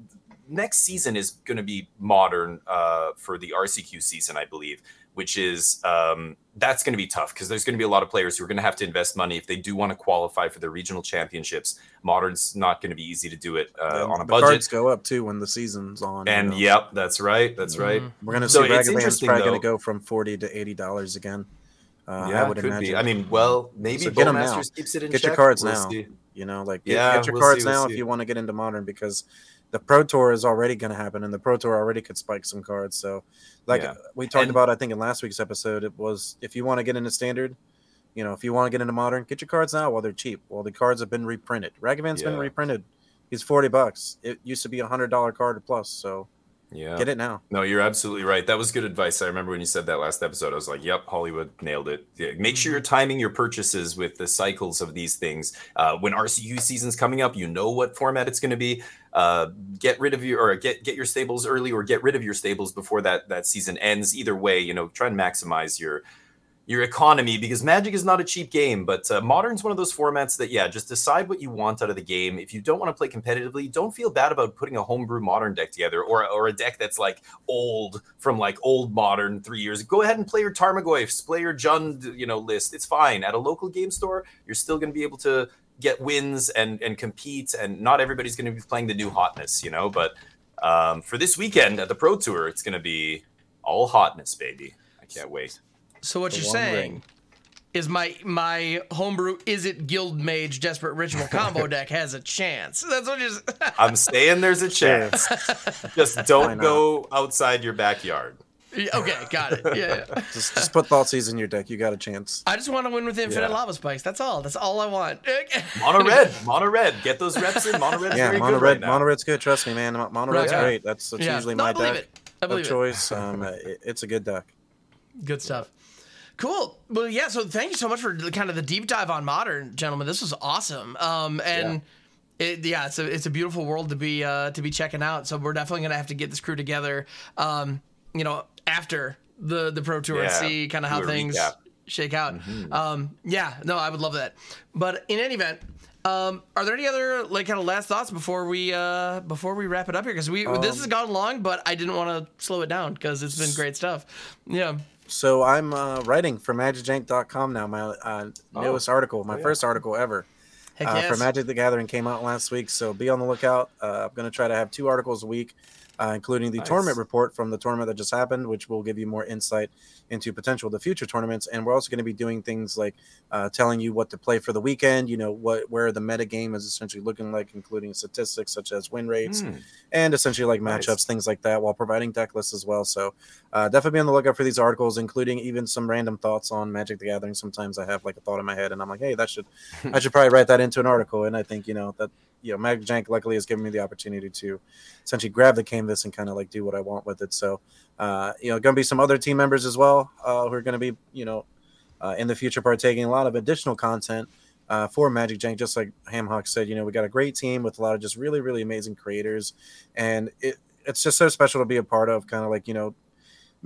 next season is going to be modern uh, for the RCQ season, I believe which is um, that's going to be tough because there's going to be a lot of players who are going to have to invest money if they do want to qualify for the regional championships. Modern's not going to be easy to do it uh, on a the budget. cards go up too when the season's on. you And know. yep, that's right. That's right. Mhm. we're gonna So see it's Ragavan's probably gonna go from forty to eighty dollars again. Uh, yeah, I would could imagine. be. I mean, well, maybe So get 'em now. Bowmasters keeps it in Get your cards We'll now. see. you know, like get, Yeah, get your we'll cards see, now if you want to get into modern because the pro tour is already going to happen, and the pro tour already could spike some cards. So, like Yeah. we talked And- about, I think in last week's episode, it was if you want to get into standard. You know, if you want to get into modern, get your cards now while they're cheap. While the cards have been reprinted. Ragavan's been reprinted. He's forty bucks. It used to be a hundred dollar card plus, so Yeah. get it now. No, you're absolutely right. That was good advice. I remember when you said that last episode. I was like, "Yep, Hollywood nailed it." Yeah, make sure you're timing your purchases with the cycles of these things. Uh, when RCQ season's coming up, you know what format it's going to be. Uh, get rid of your or get get your stables early, or get rid of your stables before that that season ends. Either way, you know, try and maximize your your economy because Magic is not a cheap game. But uh, Modern's one of those formats that, yeah, just decide what you want out of the game. If you don't want to play competitively, don't feel bad about putting a homebrew Modern deck together or or a deck that's like old from like old Modern three years. Go ahead and play your Tarmogoyfs, play your Jund, you know, list. It's fine at a local game store. You're still going to be able to get wins and and compete. And not everybody's going to be playing the new hotness, you know. But um, for this weekend at the Pro Tour, it's going to be all hotness, baby. I can't wait. So what The you're saying Ring. is my my homebrew is it guild mage desperate ritual combo deck has a chance. That's what you're. s- I'm saying there's a chance. Just don't go outside your backyard. Yeah, okay, got it. Yeah, yeah. Just just put Thoughtseize in your deck. You got a chance. I just want to win with infinite Yeah. lava spikes. That's all. That's all I want. Mono red, mono red. Get those reps in. Mono red's Yeah, very mono good red. right mono red's good. Trust me, man. Mono red's Right. great. That's, that's yeah. usually no, my I believe deck it. I of believe it. choice. Um, it, it's a good deck. Good stuff. Cool. Well, yeah. So thank you so much for the- kind of the deep dive on modern, gentlemen. This was awesome. Um, and it, yeah, it's a it's a beautiful world to be uh to be checking out. So we're definitely gonna have to get this crew together. Um, you know, after the the pro tour and see kind of how things recap. shake out. Um, yeah. No, I would love that. But in any event. Um, are there any other like kind of last thoughts before we uh before we wrap it up here? Because we this has gone long, but I didn't want to slow it down because it's been great stuff. Yeah. So I'm uh, writing for MagicJank.com now. My uh, newest article, my yeah. first article ever Heck uh, yes. for Magic the Gathering came out last week. So be on the lookout. Uh, I'm going to try to have two articles a week, uh, including the Nice. tournament report from the tournament that just happened, which will give you more insight into potential the future tournaments. And we're also going to be doing things like uh, telling you what to play for the weekend. You know what where the meta game is essentially looking like, including statistics such as win rates Hmm. and essentially like Nice. matchups, things like that, while providing deck lists as well. So uh, definitely be on the lookout for these articles, including even some random thoughts on Magic the Gathering. Sometimes I have like a thought in my head, and I'm like, hey, that should I should probably write that into an article. And I think you know that you know Magic Jank luckily has given me the opportunity to essentially grab the canvas and kind of like do what I want with it. So uh, you know, going to be some other team members as well uh, who are going to be you know uh, in the future partaking a lot of additional content uh, for Magic Jank. Just like Hamhawk said, you know, we got a great team with a lot of just really, really amazing creators, and it it's just so special to be a part of. Kind of like you know,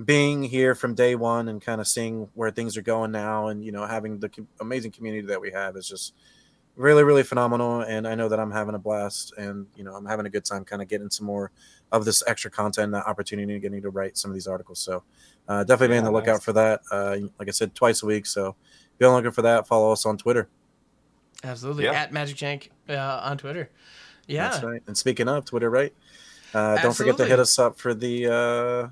being here from day one and kind of seeing where things are going now, and you know, having the com- amazing community that we have is just really, really phenomenal. And I know that I'm having a blast, and you know, I'm having a good time, kind of getting some more of this extra content, that opportunity, and getting to write some of these articles. So uh, definitely be on the lookout nice. for that. Uh, like I said, twice a week. So be on the lookout for that. Follow us on Twitter. Absolutely. Yeah. At Magic Jank uh, on Twitter. Yeah. That's right. And speaking of Twitter, right? Uh, don't forget to hit us up for the uh,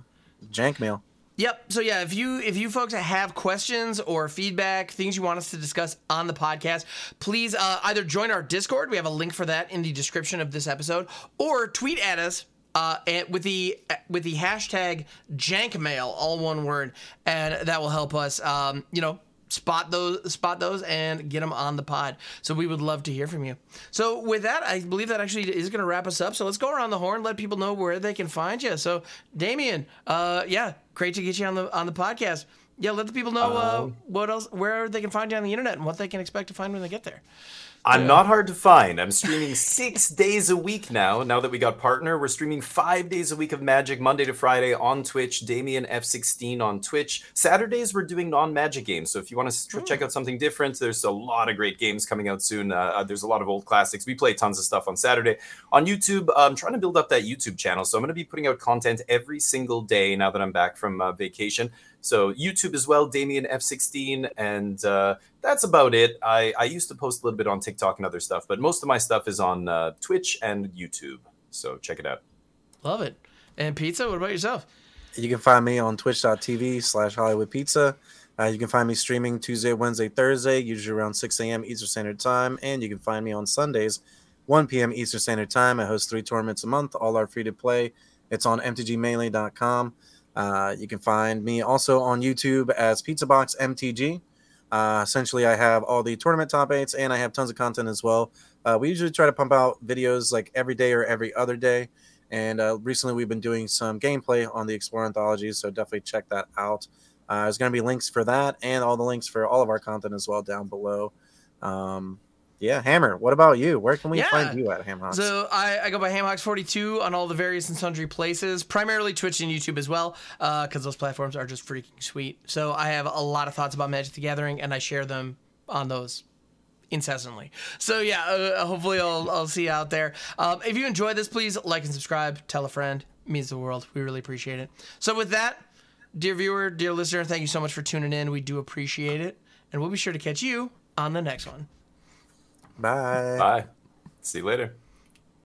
Jank mail. Yep. So yeah, if you if you folks have questions or feedback, things you want us to discuss on the podcast, please uh, either join our Discord. We have a link for that in the description of this episode, or tweet at us. Uh, with the with the hashtag jankmail, all one word, and that will help us, um, you know, spot those spot those and get them on the pod. So we would love to hear from you. So with that, I believe that actually is going to wrap us up. So let's go around the horn, let people know where they can find you. So Damien, uh, yeah, great to get you on the on the podcast. Yeah, let the people know uh, Um, what else, where they can find you on the internet, and what they can expect to find when they get there. I'm not hard to find. I'm streaming six days a week now. Now that we got partner, we're streaming five days a week of Magic, Monday to Friday on Twitch. Damien F16 on Twitch. Saturdays we're doing non-Magic games. So if you want to tr- check out something different, there's a lot of great games coming out soon. Uh, uh, there's a lot of old classics. We play tons of stuff on Saturday on YouTube. I'm trying to build up that YouTube channel, so I'm going to be putting out content every single day now that I'm back from uh, vacation. So YouTube as well, Damien F16, and uh, that's about it. I, I used to post a little bit on TikTok and other stuff, but most of my stuff is on uh, Twitch and YouTube. So check it out. Love it. And pizza, what about yourself? You can find me on twitch.tv slash Hollywood Pizza. Uh, you can find me streaming Tuesday, Wednesday, Thursday, usually around 6 a.m. Eastern Standard Time. And you can find me on Sundays, 1 p.m. Eastern Standard Time. I host three tournaments a month. All are free to play. It's on mtgmelee.com. Uh, you can find me also on YouTube as Pizzabox MTG. Uh, essentially, I have all the tournament top eights and I have tons of content as well. Uh, we usually try to pump out videos like every day or every other day. And uh, recently, we've been doing some gameplay on the Explore anthologies, so definitely check that out. Uh, there's going to be links for that and all the links for all of our content as well down below. Um, yeah, Hammer. What about you? Where can we Yeah. find you at Hamhocks? So I, I go by Hamhocks42 on all the various and sundry places, primarily Twitch and YouTube as well, because those platforms are just freaking sweet. So I have a lot of thoughts about Magic the Gathering, and I share them on those incessantly. So yeah, uh, hopefully I'll, I'll see you out there. Um, if you enjoyed this, please like and subscribe. Tell a friend. It means the world. We really appreciate it. So with that, dear viewer, dear listener, thank you so much for tuning in. We do appreciate it, and we'll be sure to catch you on the next one. Bye. Bye. See you later.